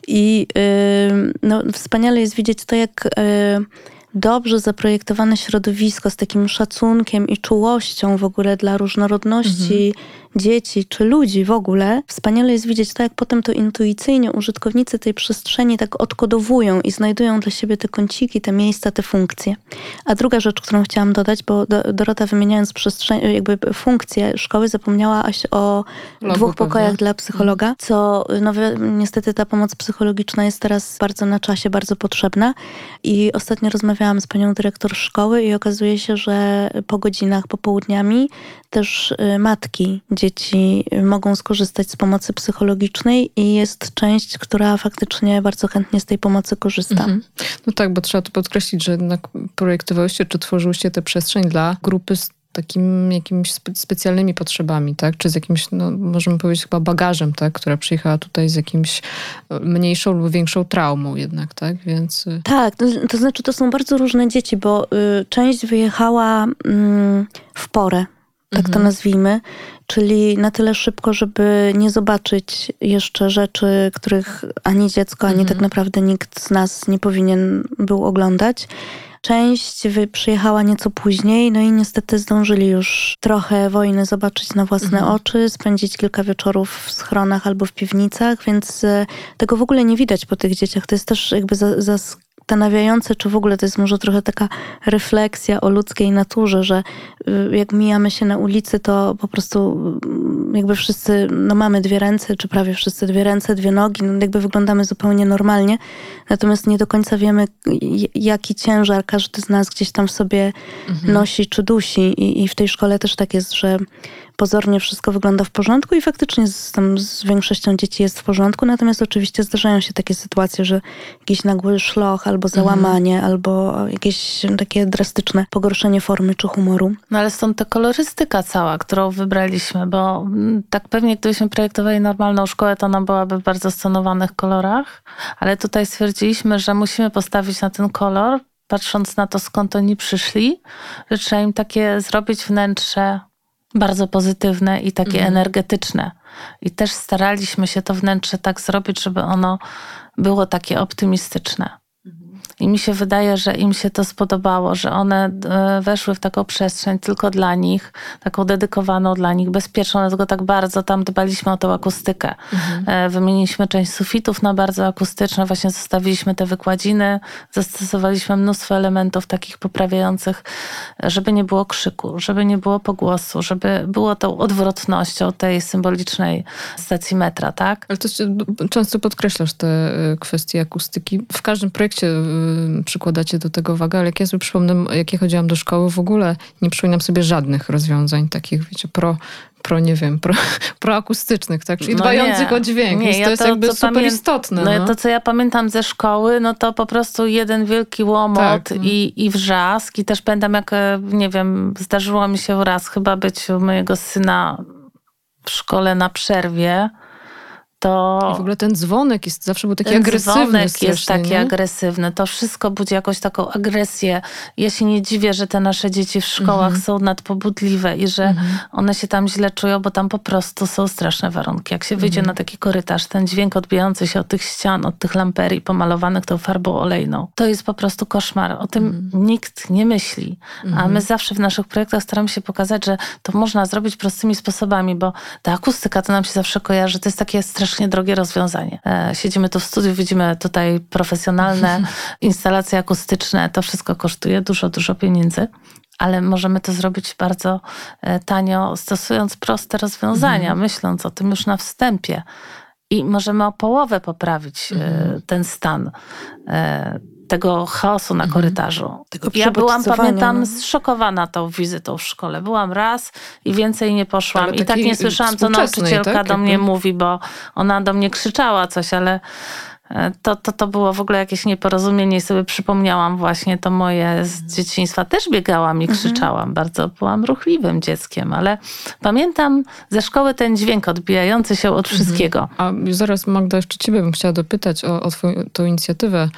I y, no, wspaniale jest widzieć to, jak... Y, dobrze zaprojektowane środowisko z takim szacunkiem i czułością w ogóle dla różnorodności mhm dzieci czy ludzi w ogóle, wspaniale jest widzieć to, jak potem to intuicyjnie użytkownicy tej przestrzeni tak odkodowują i znajdują dla siebie te kąciki, te miejsca, te funkcje. A druga rzecz, którą chciałam dodać, bo Dorota wymieniając przestrzeń, jakby funkcję szkoły zapomniała o Logu dwóch pokojach pewnie. dla psychologa, co no, niestety ta pomoc psychologiczna jest teraz bardzo na czasie, bardzo potrzebna. I ostatnio rozmawiałam z panią dyrektor szkoły i okazuje się, że po godzinach, popołudniami też y, matki dzieci mogą skorzystać z pomocy psychologicznej i jest część, która faktycznie bardzo chętnie z tej pomocy korzysta. Mhm. No tak, bo trzeba tu podkreślić, że jednak projektowałyście czy tworzyłyście tę przestrzeń dla grupy takim jakimiś spe, specjalnymi potrzebami, tak? Czy z jakimś, no, możemy powiedzieć chyba bagażem, tak? Która przyjechała tutaj z jakimś e, mniejszą lub większą traumą jednak, tak? Więc... Y, tak, to, to znaczy to są bardzo różne dzieci, bo y, część wyjechała y, w porę, tak mhm. to nazwijmy, czyli na tyle szybko, żeby nie zobaczyć jeszcze rzeczy, których ani dziecko, ani mhm. tak naprawdę nikt z nas nie powinien był oglądać. Część przyjechała nieco później, no i niestety zdążyli już trochę wojny zobaczyć na własne mhm. oczy, spędzić kilka wieczorów w schronach albo w piwnicach, więc e, tego w ogóle nie widać po tych dzieciach. To jest też jakby zaskakujące zastanawiające, czy w ogóle to jest może trochę taka refleksja o ludzkiej naturze, że y, jak mijamy się na ulicy, to po prostu mm, jakby wszyscy, no mamy dwie ręce, czy prawie wszyscy dwie ręce, dwie nogi, no jakby wyglądamy zupełnie normalnie, natomiast nie do końca wiemy, jaki ciężar każdy z nas gdzieś tam w sobie mhm. nosi czy dusi I, i w tej szkole też tak jest, że pozornie wszystko wygląda w porządku i faktycznie z, tam z większością dzieci jest w porządku, natomiast oczywiście zdarzają się takie sytuacje, że jakiś nagły szloch albo mhm. załamanie, mhm. albo jakieś takie drastyczne pogorszenie formy czy humoru. No ale stąd ta kolorystyka cała, którą wybraliśmy, bo mm, tak pewnie gdybyśmy projektowali normalną szkołę, to ona byłaby w bardzo stonowanych kolorach, ale tutaj stwierdziliśmy, że musimy postawić na ten kolor, patrząc na to, skąd oni przyszli, że trzeba im takie zrobić wnętrze bardzo pozytywne i takie mhm. energetyczne. I też staraliśmy się to wnętrze tak zrobić, żeby ono było takie optymistyczne. I mi się wydaje, że im się to spodobało, że one e, weszły w taką przestrzeń tylko dla nich, taką dedykowaną dla nich, bezpieczną, dlatego tak bardzo tam dbaliśmy o tą akustykę. Mhm. E, wymieniliśmy część sufitów na bardzo akustyczne, właśnie zostawiliśmy te wykładziny, zastosowaliśmy mnóstwo elementów takich poprawiających, żeby nie było krzyku, żeby nie było pogłosu, żeby było tą odwrotnością tej symbolicznej stacji metra, tak? Ale to często podkreślasz te e, kwestie akustyki. W każdym projekcie przykładacie do tego wagę, ale jak ja sobie przypomnę, jak ja chodziłam do szkoły, w ogóle nie przypominam sobie żadnych rozwiązań takich, wiecie, pro, pro nie wiem, pro, proakustycznych, tak? Czyli no dbających nie. o dźwięk. Nie, Więc to ja jest to, jakby super istotne. No, no, to, co ja pamiętam ze szkoły, no to po prostu jeden wielki łomot tak, no. i, i wrzask. I też pamiętam, jak, e, nie wiem, zdarzyło mi się raz chyba być u mojego syna w szkole na przerwie to... I w ogóle ten dzwonek jest zawsze był taki ten agresywny. dzwonek jest taki nie? agresywny. To wszystko budzi jakąś taką agresję. Ja się nie dziwię, że te nasze dzieci w szkołach mhm. są nadpobudliwe i że mhm. one się tam źle czują, bo tam po prostu są straszne warunki. Jak się wyjdzie mhm. na taki korytarz, ten dźwięk odbijający się od tych ścian, od tych lamperii pomalowanych tą farbą olejną, to jest po prostu koszmar. O tym nikt nie myśli. A my zawsze w naszych projektach staramy się pokazać, że to można zrobić prostymi sposobami, bo ta akustyka to nam się zawsze kojarzy. To jest takie straszne strasznie drogie rozwiązanie. E, siedzimy tu w studiu, widzimy tutaj profesjonalne instalacje akustyczne. To wszystko kosztuje dużo, dużo pieniędzy ale możemy to zrobić bardzo e, tanio, stosując proste rozwiązania, mhm. myśląc o tym już na wstępie. I możemy o połowę poprawić e, mhm. ten stan tego chaosu na mhm. korytarzu. Tego ja byłam, pamiętam, no. zszokowana tą wizytą w szkole. Byłam raz i więcej nie poszłam. I tak nie słyszałam, co nauczycielka tak? do mnie mówi, bo ona do mnie krzyczała coś, ale e, to, to, to było w ogóle jakieś nieporozumienie i sobie przypomniałam właśnie to moje z mhm. dzieciństwa. Też biegałam i mhm. krzyczałam. Bardzo byłam ruchliwym dzieckiem, ale pamiętam ze szkoły ten dźwięk odbijający się od wszystkiego. A zaraz Magda, jeszcze ciebie bym chciała dopytać o, o twoją, tą inicjatywę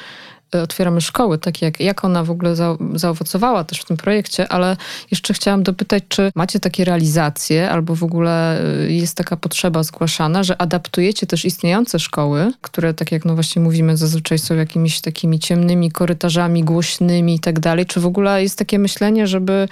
otwieramy szkoły, tak jak, jak ona w ogóle za, zaowocowała też w tym projekcie, ale jeszcze chciałam dopytać, czy macie takie realizacje, albo w ogóle y, jest taka potrzeba zgłaszana, że adaptujecie też istniejące szkoły, które, tak jak no właśnie mówimy, zazwyczaj są jakimiś takimi ciemnymi korytarzami, głośnymi i tak dalej. Czy w ogóle jest takie myślenie, żeby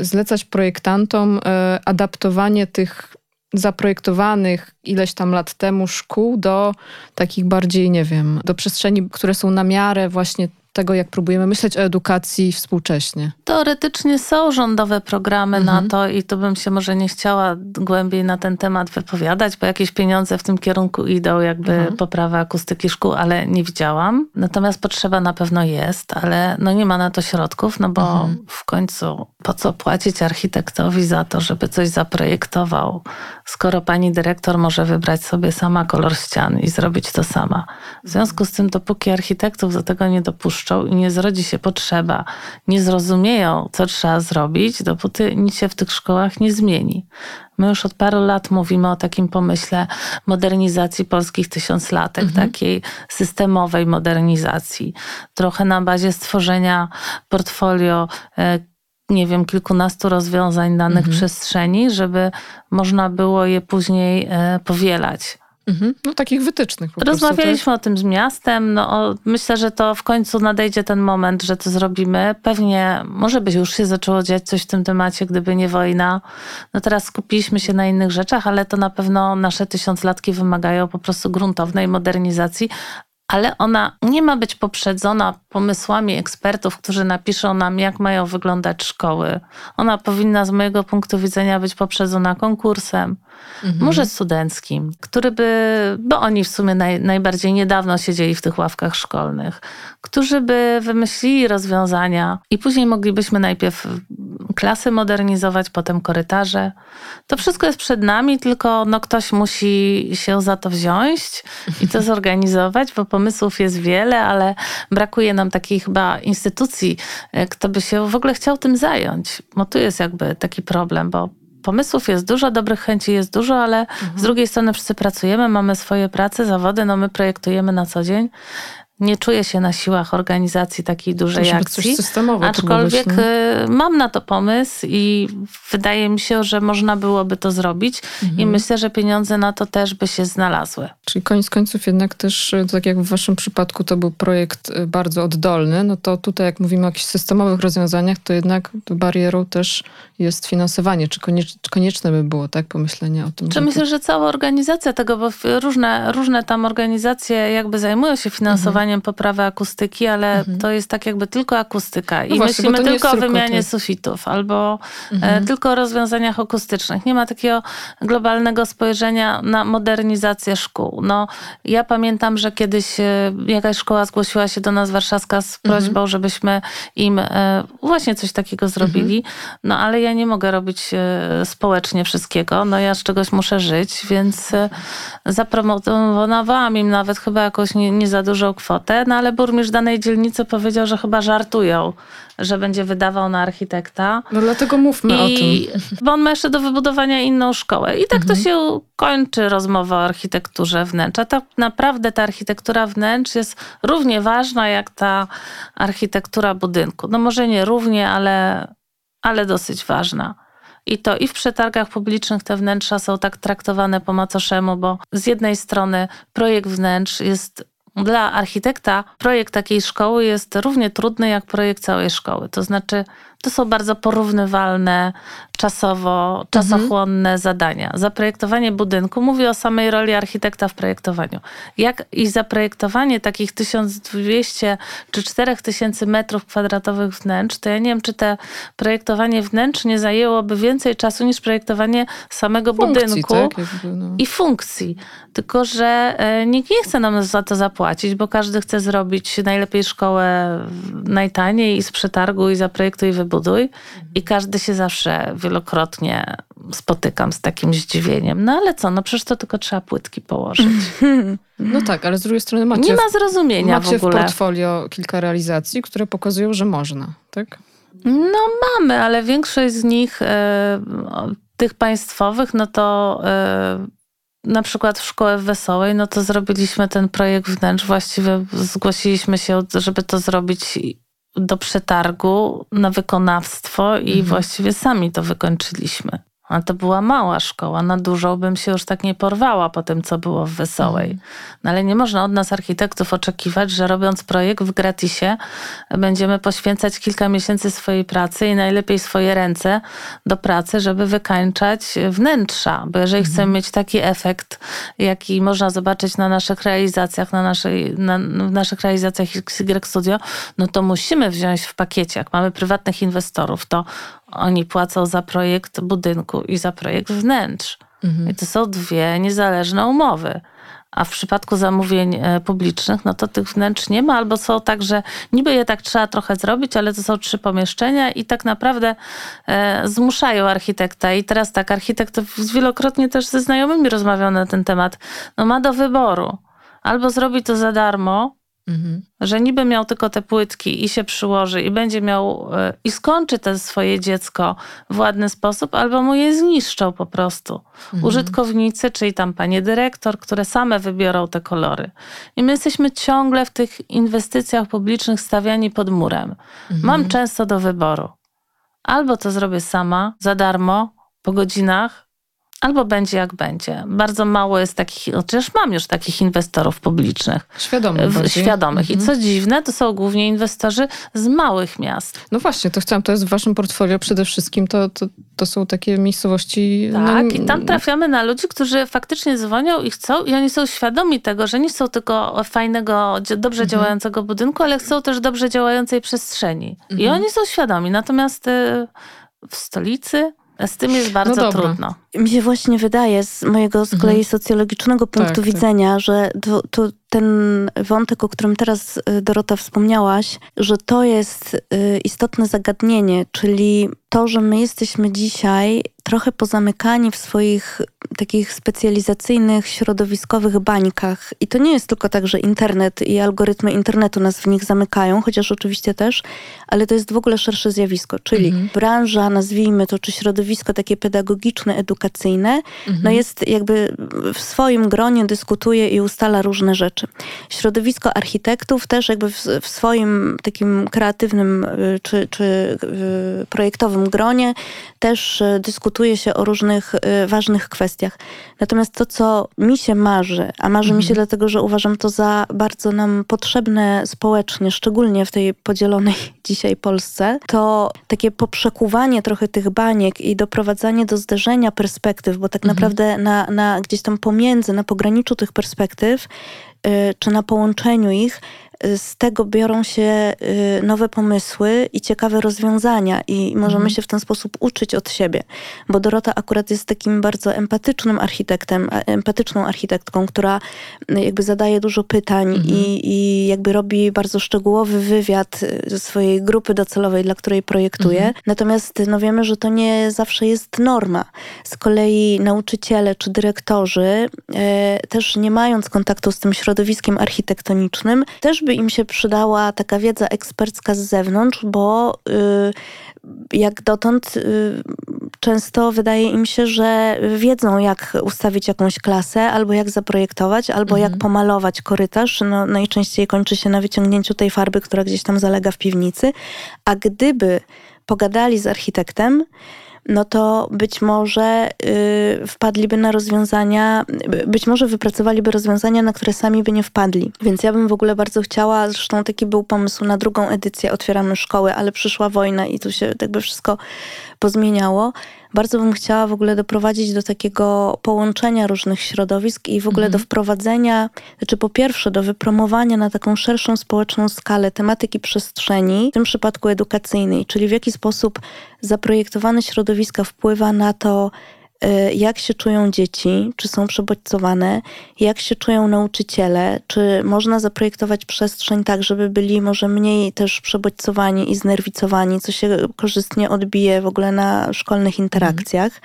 zlecać projektantom y, adaptowanie tych zaprojektowanych ileś tam lat temu szkół do takich bardziej, nie wiem, do przestrzeni, które są na miarę właśnie tego, jak próbujemy myśleć o edukacji współcześnie? Teoretycznie są rządowe programy mhm. na to i tu bym się może nie chciała głębiej na ten temat wypowiadać, bo jakieś pieniądze w tym kierunku idą, jakby mhm. poprawa akustyki szkół, ale nie widziałam. Natomiast potrzeba na pewno jest, ale no nie ma na to środków, no bo mhm. w końcu po co płacić architektowi za to, żeby coś zaprojektował, skoro pani dyrektor może wybrać sobie sama kolor ścian i zrobić to sama. W związku z tym, dopóki architektów do tego nie dopuszczą i nie zrodzi się potrzeba, nie zrozumieją, co trzeba zrobić, dopóty nic się w tych szkołach nie zmieni. My już od paru lat mówimy o takim pomyśle modernizacji polskich tysiąclatek, mhm. takiej systemowej modernizacji. Trochę na bazie stworzenia portfolio e, nie wiem, kilkunastu rozwiązań danych mhm. przestrzeni, żeby można było je później e, powielać. Mhm. No takich wytycznych. Rozmawialiśmy prostu, tak? o tym z miastem. No, myślę, że to w końcu nadejdzie ten moment, że to zrobimy. Pewnie, może by już się zaczęło dziać coś w tym temacie, gdyby nie wojna. No teraz skupiliśmy się na innych rzeczach, ale to na pewno nasze tysiąclatki wymagają po prostu gruntownej modernizacji, ale ona nie ma być poprzedzona pomysłami ekspertów, którzy napiszą nam, jak mają wyglądać szkoły. Ona powinna z mojego punktu widzenia być poprzedzona konkursem, mhm. może studenckim, który by, bo oni w sumie naj, najbardziej niedawno siedzieli w tych ławkach szkolnych, którzy by wymyślili rozwiązania i później moglibyśmy najpierw klasy modernizować, potem korytarze. To wszystko jest przed nami, tylko no, ktoś musi się za to wziąć i to zorganizować, bo pomysłów jest wiele, ale brakuje nam takiej chyba instytucji, e, kto by się w ogóle chciał tym zająć. Bo tu jest jakby taki problem, bo pomysłów jest dużo, dobrych chęci jest dużo, ale mhm. z drugiej strony wszyscy pracujemy, mamy swoje prace, zawody, no my projektujemy na co dzień nie czuję się na siłach organizacji takiej dużej to akcji. Coś systemowe aczkolwiek być, y, mam na to pomysł i wydaje mi się, że można byłoby to zrobić mhm. i myślę, że pieniądze na to też by się znalazły. Czyli koniec końców jednak też, y, tak jak w waszym przypadku to był projekt y, bardzo oddolny, no to tutaj jak mówimy o jakichś systemowych rozwiązaniach, to jednak barierą też jest finansowanie. Czy konieczne by było tak pomyślenie o tym? Czy myślę, że cała organizacja tego, bo różne, różne tam organizacje jakby zajmują się finansowaniem mhm. Poprawy akustyki, ale mhm. to jest tak jakby tylko akustyka no i właśnie, myślimy tylko o wymianie sufitów albo e, mhm. tylko o rozwiązaniach akustycznych. Nie ma takiego globalnego spojrzenia na modernizację szkół. No, ja pamiętam, że kiedyś e, jakaś szkoła zgłosiła się do nas warszawska z mhm. prośbą, żebyśmy im e, właśnie coś takiego zrobili, mhm. no ale ja nie mogę robić społecznie wszystkiego, no ja z czegoś muszę żyć, więc zaproponowałam im nawet chyba jakoś nie, nie za dużą kwotę, no ale burmistrz danej dzielnicy powiedział, że chyba żartują, że będzie wydawał na architekta. No dlatego mówmy I, o tym. Bo on ma jeszcze do wybudowania inną szkołę. I tak mhm. to się kończy rozmowa o architekturze wnętrza. Tak naprawdę ta architektura wnętrz jest równie ważna jak ta architektura budynku. No może nie równie, ale, ale dosyć ważna. I to i w przetargach publicznych te wnętrza są tak traktowane po macoszemu, bo z jednej strony projekt wnętrz jest dla architekta projekt takiej szkoły jest równie trudny jak projekt całej szkoły. To znaczy, to są bardzo porównywalne czasowo, czasochłonne mhm. zadania. Zaprojektowanie budynku mówi o samej roli architekta w projektowaniu. Jak i zaprojektowanie takich 1200 czy 4000 metrów kwadratowych wnętrz, to ja nie wiem, czy te projektowanie wnętrz nie zajęłoby więcej czasu niż projektowanie samego funkcji, budynku tak? Jakby, no. i funkcji. Tylko, że e, nikt nie chce nam za to zapłacić, bo każdy chce zrobić najlepiej szkołę najtaniej i z przetargu i zaprojektuj i wybuduj. I każdy się zawsze wielokrotnie spotykam z takim zdziwieniem. No ale co, no przecież to tylko trzeba płytki położyć. No tak, ale z drugiej strony macie... Nie ma zrozumienia macie w ogóle. w portfolio kilka realizacji, które pokazują, że można, tak? No mamy, ale większość z nich, e, tych państwowych, no to... E, na przykład w szkole w Wesołej, no to zrobiliśmy ten projekt wnętrz. Właściwie zgłosiliśmy się, żeby to zrobić do przetargu na wykonawstwo i mhm. właściwie sami to wykończyliśmy. A to była mała szkoła, na dużą bym się już tak nie porwała po tym, co było w Wesołej. Mhm. No ale nie można od nas architektów oczekiwać, że robiąc projekt w gratisie będziemy poświęcać kilka miesięcy swojej pracy i najlepiej swoje ręce do pracy, żeby wykańczać wnętrza. Bo jeżeli mhm. chcemy mieć taki efekt, jaki można zobaczyć na naszych realizacjach, na naszej, na, w naszych realizacjach XY Studio, no to musimy wziąć w pakiecie. Jak mamy prywatnych inwestorów, to oni płacą za projekt budynku i za projekt wnętrz. Mhm. I to są dwie niezależne umowy. A w przypadku zamówień e, publicznych, no to tych wnętrz nie ma, albo są tak, że niby je tak trzeba trochę zrobić, ale to są trzy pomieszczenia i tak naprawdę e, zmuszają architekta. I teraz tak, architekt wielokrotnie też ze znajomymi rozmawiał na ten temat. No ma do wyboru. Albo zrobi to za darmo, Mhm. Że niby miał tylko te płytki i się przyłoży i będzie miał e, i skończy to swoje dziecko w ładny sposób, albo mu je zniszczą po prostu. Mhm. Użytkownicy, czyli tam panie dyrektor, które same wybiorą te kolory. I my jesteśmy ciągle w tych inwestycjach publicznych stawiani pod murem. Mhm. Mam często do wyboru. Albo to zrobię sama, za darmo, po godzinach, albo będzie jak będzie. Bardzo mało jest takich, chociaż mam już takich inwestorów publicznych. Świadomych. Świadomych. Mhm. I co dziwne, to są głównie inwestorzy z małych miast. No właśnie, to chciałam, to jest w waszym portfolio przede wszystkim, to, to, to są takie miejscowości... No tak, no, i tam trafiamy na ludzi, którzy faktycznie dzwonią i chcą i oni są świadomi tego, że nie chcą tylko fajnego, dobrze mhm. działającego budynku, ale chcą też dobrze działającej przestrzeni. Mhm. I oni są świadomi. Natomiast y, w stolicy z tym jest bardzo no trudno. Mi się właśnie wydaje, z mojego z kolei mhm. socjologicznego punktu tak, tak. widzenia, tak. że to, to, ten wątek, o którym teraz y, Dorota wspomniałaś, że to jest y, istotne zagadnienie, czyli to, że my jesteśmy dzisiaj trochę pozamykani w swoich takich specjalizacyjnych, środowiskowych bańkach. I to nie jest tylko tak, że internet i algorytmy internetu nas w nich zamykają, chociaż oczywiście też, ale to jest w ogóle szersze zjawisko, czyli mhm. branża, nazwijmy to, czy środowisko takie pedagogiczne, edukacyjne, no mhm. no jest jakby w swoim gronie dyskutuje i ustala różne rzeczy. Środowisko architektów też jakby w, w swoim takim kreatywnym y, czy, czy y, projektowym gronie też y, dyskutuje się o różnych ważnych kwestiach. Natomiast to, co mi się marzy, a marzy mhm. mi się mhm. dlatego, że uważam to za bardzo nam potrzebne społecznie, szczególnie w tej podzielonej dzisiaj Polsce, to takie poprzekuwanie trochę tych baniek i doprowadzanie do zderzenia perspektyw, bo tak mhm. naprawdę na, na gdzieś tam pomiędzy, na pograniczu tych perspektyw, y, czy na połączeniu ich z tego biorą się y, nowe pomysły i ciekawe rozwiązania i możemy mhm. się w ten sposób uczyć od siebie. Bo Dorota akurat jest takim bardzo empatycznym architektem, empatyczną architektką, która y, jakby zadaje dużo pytań mhm. i, i jakby robi bardzo szczegółowy wywiad ze swojej grupy docelowej, dla której projektuje. Mhm. Natomiast no wiemy, że to nie zawsze jest norma. Z kolei nauczyciele czy dyrektorzy, e, też nie mając kontaktu z tym środowiskiem architektonicznym, też by by im się przydała taka wiedza ekspercka z zewnątrz, bo y, jak dotąd y, często wydaje im się, że wiedzą, jak ustawić jakąś klasę, albo jak zaprojektować, albo mhm. jak pomalować korytarz. No, najczęściej kończy się na wyciągnięciu tej farby, która gdzieś tam zalega w piwnicy. A gdyby pogadali z architektem, no to być może y, wpadliby na rozwiązania, być może wypracowaliby rozwiązania, na które sami by nie wpadli. Więc ja bym w ogóle bardzo chciała, zresztą taki był pomysł na drugą edycję Otwieramy Szkoły, ale przyszła wojna i tu się jakby wszystko pozmieniało. Bardzo bym chciała w ogóle doprowadzić do takiego połączenia różnych środowisk i w ogóle mhm. do wprowadzenia, znaczy po pierwsze do wypromowania na taką szerszą społeczną skalę tematyki przestrzeni, w tym przypadku edukacyjnej, czyli w jaki sposób zaprojektowane środowiska wpływa na to, jak się czują dzieci, czy są przebodźcowane, jak się czują nauczyciele, czy można zaprojektować przestrzeń tak, żeby byli może mniej też przebodźcowani i znerwicowani, co się korzystnie odbije w ogóle na szkolnych interakcjach.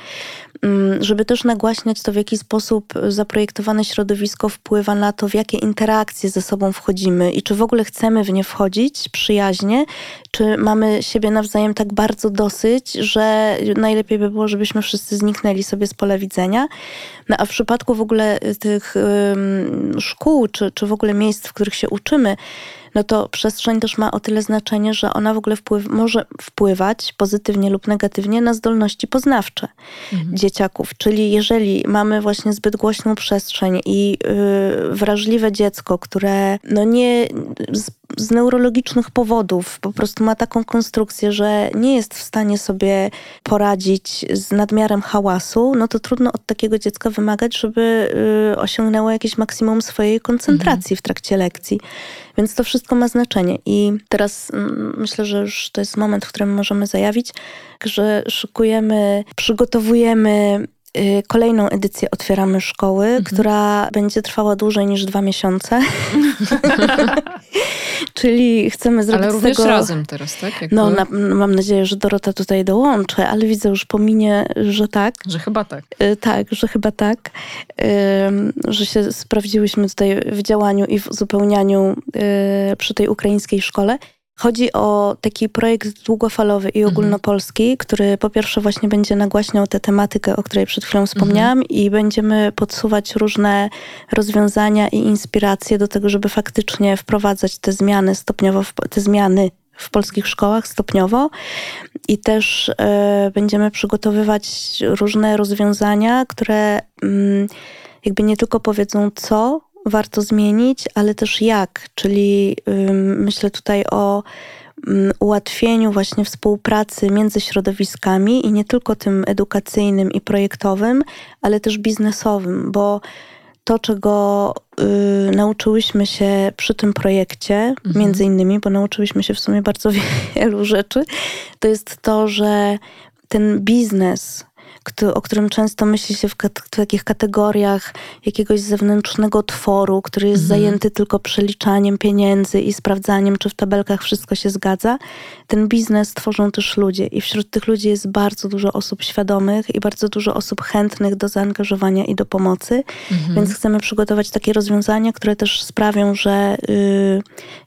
Mm, żeby też nagłaśniać to, w jaki sposób zaprojektowane środowisko wpływa na to, w jakie interakcje ze sobą wchodzimy i czy w ogóle chcemy w nie wchodzić przyjaźnie, czy mamy siebie nawzajem tak bardzo dosyć, że najlepiej by było, żebyśmy wszyscy zniknęli sobie z pola widzenia. No a w przypadku w ogóle tych szkół, czy, czy w ogóle miejsc, w których się uczymy, no to przestrzeń też ma o tyle znaczenie, że ona w ogóle wpływ, może wpływać pozytywnie lub negatywnie na zdolności poznawcze mhm. dzieciaków. Czyli jeżeli mamy właśnie zbyt głośną przestrzeń i yy, wrażliwe dziecko, które no nie z, neurologicznych powodów po prostu ma taką konstrukcję, że nie jest w stanie sobie poradzić z nadmiarem hałasu, no to trudno od takiego dziecka wymagać, żeby yy, osiągnęło jakieś maksimum swojej koncentracji mhm. w trakcie lekcji. Więc to wszystko ma znaczenie. I teraz mm, myślę, że już to jest moment, w którym możemy zajawić, że szykujemy, przygotowujemy y, kolejną edycję Otwieramy Szkoły, mhm. która będzie trwała dłużej niż dwa miesiące. Czyli chcemy zrobić ale również tego... razem teraz, tak? Jakby... No, na, mam nadzieję, że Dorota tutaj dołączy, ale widzę już po minie, że tak. Że chyba tak. Y, tak, że chyba tak. Że się sprawdziłyśmy tutaj w działaniu i w uzupełnianiu y, przy tej ukraińskiej szkole. Chodzi o taki projekt długofalowy i mhm. ogólnopolski, mhm. który po pierwsze właśnie będzie nagłaśniał tę tematykę, o której przed chwilą wspomniałam mhm. i będziemy podsuwać różne rozwiązania i inspiracje do tego, żeby faktycznie wprowadzać te zmiany stopniowo, te zmiany w polskich szkołach stopniowo i też y, będziemy przygotowywać różne rozwiązania, które y, jakby nie tylko powiedzą co, warto zmienić, ale też jak, czyli myślę tutaj o ułatwieniu właśnie współpracy między środowiskami i nie tylko tym edukacyjnym i projektowym, ale też biznesowym, bo to, czego y, nauczyłyśmy się przy tym projekcie, mhm. między innymi, bo nauczyłyśmy się w sumie bardzo wielu rzeczy, to jest to, że ten biznes o którym często myśli się w, w takich kategoriach jakiegoś zewnętrznego tworu, który jest mhm. zajęty tylko przeliczaniem pieniędzy i sprawdzaniem, czy w tabelkach wszystko się zgadza. Ten biznes tworzą też ludzie i wśród tych ludzi jest bardzo dużo osób świadomych i bardzo dużo osób chętnych do zaangażowania i do pomocy. Mhm. Więc chcemy przygotować takie rozwiązania, które też sprawią, że yy,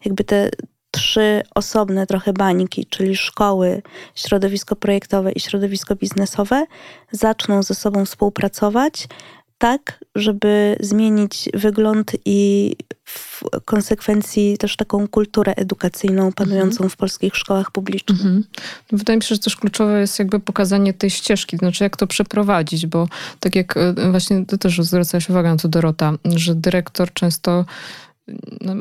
jakby te trzy osobne trochę bańki, czyli szkoły, środowisko projektowe i środowisko biznesowe, zaczną ze sobą współpracować tak, żeby zmienić wygląd i w konsekwencji też taką kulturę edukacyjną panującą mhm. w polskich szkołach publicznych. Mhm. No, wydaje mi się, że też kluczowe jest jakby pokazanie tej ścieżki, znaczy jak to przeprowadzić, bo tak jak e, właśnie ty też zwracałeś uwagę na to Dorota, że dyrektor często no,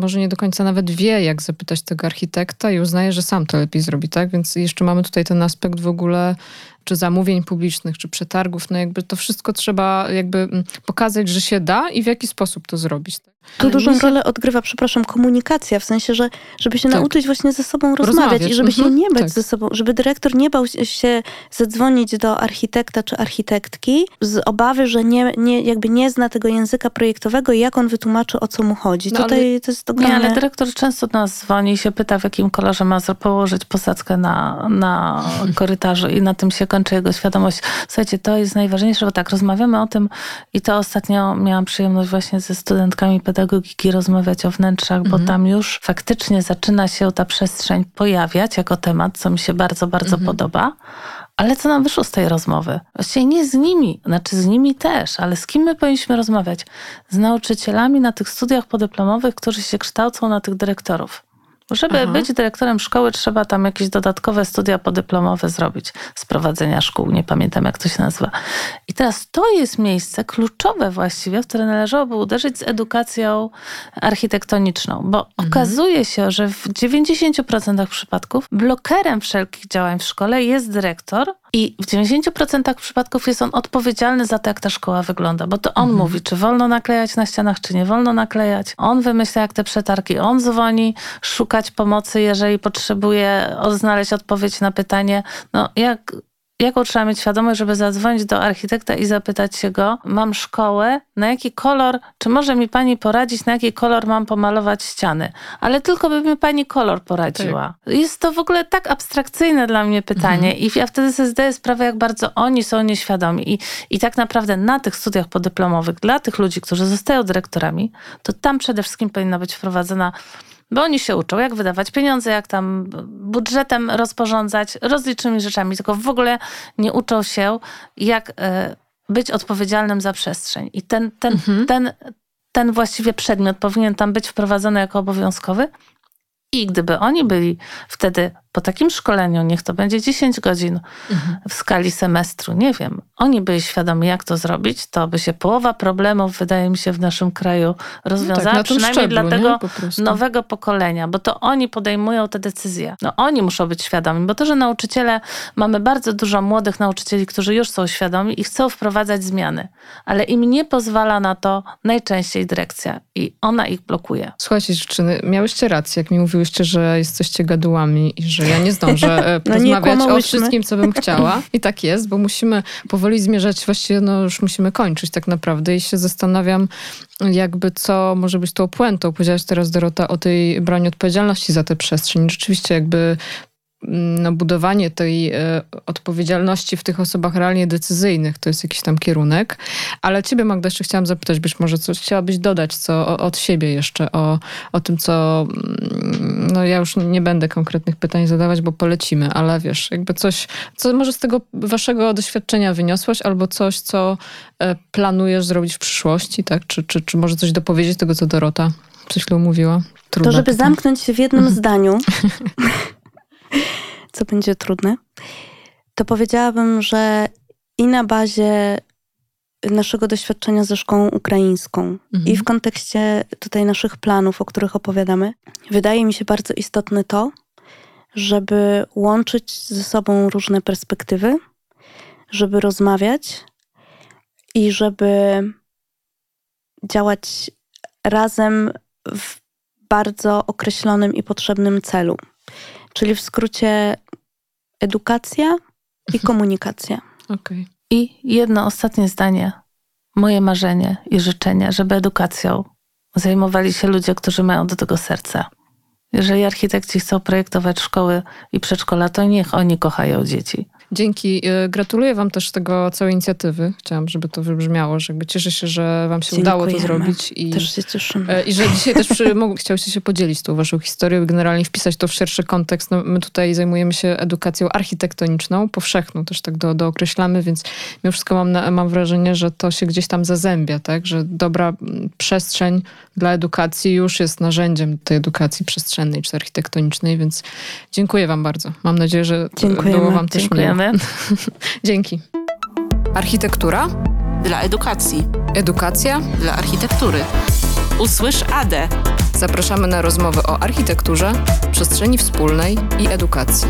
może nie do końca nawet wie, jak zapytać tego architekta i uznaje, że sam to lepiej zrobi, tak? Więc jeszcze mamy tutaj ten aspekt w ogóle czy zamówień publicznych, czy przetargów, no jakby to wszystko trzeba jakby mm, pokazać, że się da i w jaki sposób to zrobić. Tak? Tu dużą się... rolę odgrywa, przepraszam, komunikacja, w sensie, że żeby się tak. nauczyć właśnie ze sobą rozmawiać, rozmawiać. i żeby mhm. się nie bać tak. ze sobą, żeby dyrektor nie bał się zadzwonić do architekta czy architektki z obawy, że nie, nie, jakby nie zna tego języka projektowego i jak on wytłumaczy, o co mu chodzi. No, Tutaj ale, to jest ogromne... Nie, ale dyrektor często do nas dzwoni i się pyta, w jakim kolorze ma położyć posadzkę na, na korytarzu i na tym się kończy jego świadomość. Słuchajcie, to jest najważniejsze, bo tak, rozmawiamy o tym i to ostatnio miałam przyjemność właśnie ze studentkami pedagogiki rozmawiać o wnętrzach, bo mhm. tam już faktycznie zaczyna się ta przestrzeń pojawiać jako temat, co mi się bardzo, bardzo mhm. podoba. Ale co nam wyszło z tej rozmowy? Właściwie nie z nimi, znaczy z nimi też, ale z kim my powinniśmy rozmawiać? Z nauczycielami na tych studiach podyplomowych, którzy się kształcą na tych dyrektorów. Żeby Aha. być dyrektorem szkoły, trzeba tam jakieś dodatkowe studia podyplomowe zrobić z prowadzenia szkół. Nie pamiętam, jak to się nazywa. I teraz to jest miejsce kluczowe właściwie, w które należałoby uderzyć z edukacją architektoniczną, bo mhm. okazuje się, że w 90% przypadków blokerem wszelkich działań w szkole jest dyrektor, i w 90% przypadków jest on odpowiedzialny za to, jak ta szkoła wygląda, bo to on mhm. mówi, czy wolno naklejać na ścianach, czy nie wolno naklejać. On wymyśla, jak te przetargi, on dzwoni, szukać pomocy, jeżeli potrzebuje znaleźć odpowiedź na pytanie, no jak jaką trzeba mieć świadomość, żeby zadzwonić do architekta i zapytać się go, mam szkołę, na jaki kolor, czy może mi pani poradzić, na jaki kolor mam pomalować ściany? Ale tylko by mi pani kolor poradziła. Tak. Jest to w ogóle tak abstrakcyjne dla mnie pytanie mhm. i ja wtedy sobie zdaję sprawę, jak bardzo oni są nieświadomi. I, I tak naprawdę na tych studiach podyplomowych, dla tych ludzi, którzy zostają dyrektorami, to tam przede wszystkim powinna być wprowadzona bo oni się uczą, jak wydawać pieniądze, jak tam budżetem rozporządzać, rozlicznymi rzeczami, tylko w ogóle nie uczą się, jak e, być odpowiedzialnym za przestrzeń. I ten, ten, mhm. ten, ten właściwie przedmiot powinien tam być wprowadzony jako obowiązkowy. I gdyby oni byli wtedy po takim szkoleniu, niech to będzie 10 godzin mhm. w skali semestru, nie wiem, oni byli świadomi, jak to zrobić, to by się połowa problemów, wydaje mi się, w naszym kraju rozwiązała, no tak, przynajmniej szczeblu, dla tego nowego pokolenia, bo to oni podejmują te decyzje. No oni muszą być świadomi, bo to, że nauczyciele, mamy bardzo dużo młodych nauczycieli, którzy już są świadomi i chcą wprowadzać zmiany, ale im nie pozwala na to najczęściej dyrekcja i ona ich blokuje. Słuchajcie dziewczyny, miałyście rację, jak mi mówiłyście, że jesteście gadułami i że że ja nie zdążę e, No nie porozmawiać o wszystkim, co bym chciała. I tak jest, bo musimy powoli zmierzać, właściwie no już musimy kończyć tak naprawdę i się zastanawiam jakby co może być tą puentą. Powiedziałaś teraz Dorota o tej braniu odpowiedzialności za tę przestrzeń. Rzeczywiście jakby no, budowanie tej e, odpowiedzialności w tych osobach realnie decyzyjnych to jest jakiś tam kierunek. Ale ciebie Magda jeszcze chciałam zapytać, być może coś chciałabyś dodać co od siebie jeszcze o, o tym, co mm, no ja już nie będę konkretnych pytań zadawać, bo polecimy, ale wiesz, jakby coś, co może z tego waszego doświadczenia wyniosłaś, albo coś, co e, planujesz zrobić w przyszłości, tak? Czy, czy, czy może coś dopowiedzieć tego, co Dorota chwilą mówiła? Trudne To, żeby pytanie. zamknąć się w jednym zdaniu, co będzie trudne, to powiedziałabym, że i na bazie naszego doświadczenia ze szkołą ukraińską Mhm. i w kontekście tutaj naszych planów, o których opowiadamy, wydaje mi się bardzo istotne to, żeby łączyć ze sobą różne perspektywy, żeby rozmawiać i żeby działać razem w bardzo określonym i potrzebnym celu. Czyli w skrócie edukacja i komunikacja. Okej. I jedno ostatnie zdanie. Moje marzenie i życzenie, żeby edukacją zajmowali się ludzie, którzy mają do tego serce. Jeżeli architekci chcą projektować szkoły i przedszkola, to niech oni kochają dzieci. Dzięki. Y, Gratuluję wam też tego całej inicjatywy. Chciałam, żeby to wybrzmiało, że jakby cieszę się, że wam się udało to Dziękujemy. zrobić. I... Też się cieszymy. E, I że dzisiaj też przy, się podzielić tą waszą historią i generalnie wpisać to w szerszy kontekst. No, my tutaj zajmujemy się edukacją architektoniczną, powszechną też tak do, dookreślamy, więc mimo wszystko mam, na, mam wrażenie, że to się gdzieś tam zazębia, tak? Że dobra przestrzeń dla edukacji już jest narzędziem tej edukacji przestrzennej czy architektonicznej, więc dziękuję wam bardzo. Mam nadzieję, że Dziękujemy. było wam też miło. Dziękujemy. Dzięki. Architektura, Dla edukacji. edukacja. Dla architektury. Usłysz AD. Zapraszamy na rozmowy o architekturze, przestrzeni wspólnej i edukacji.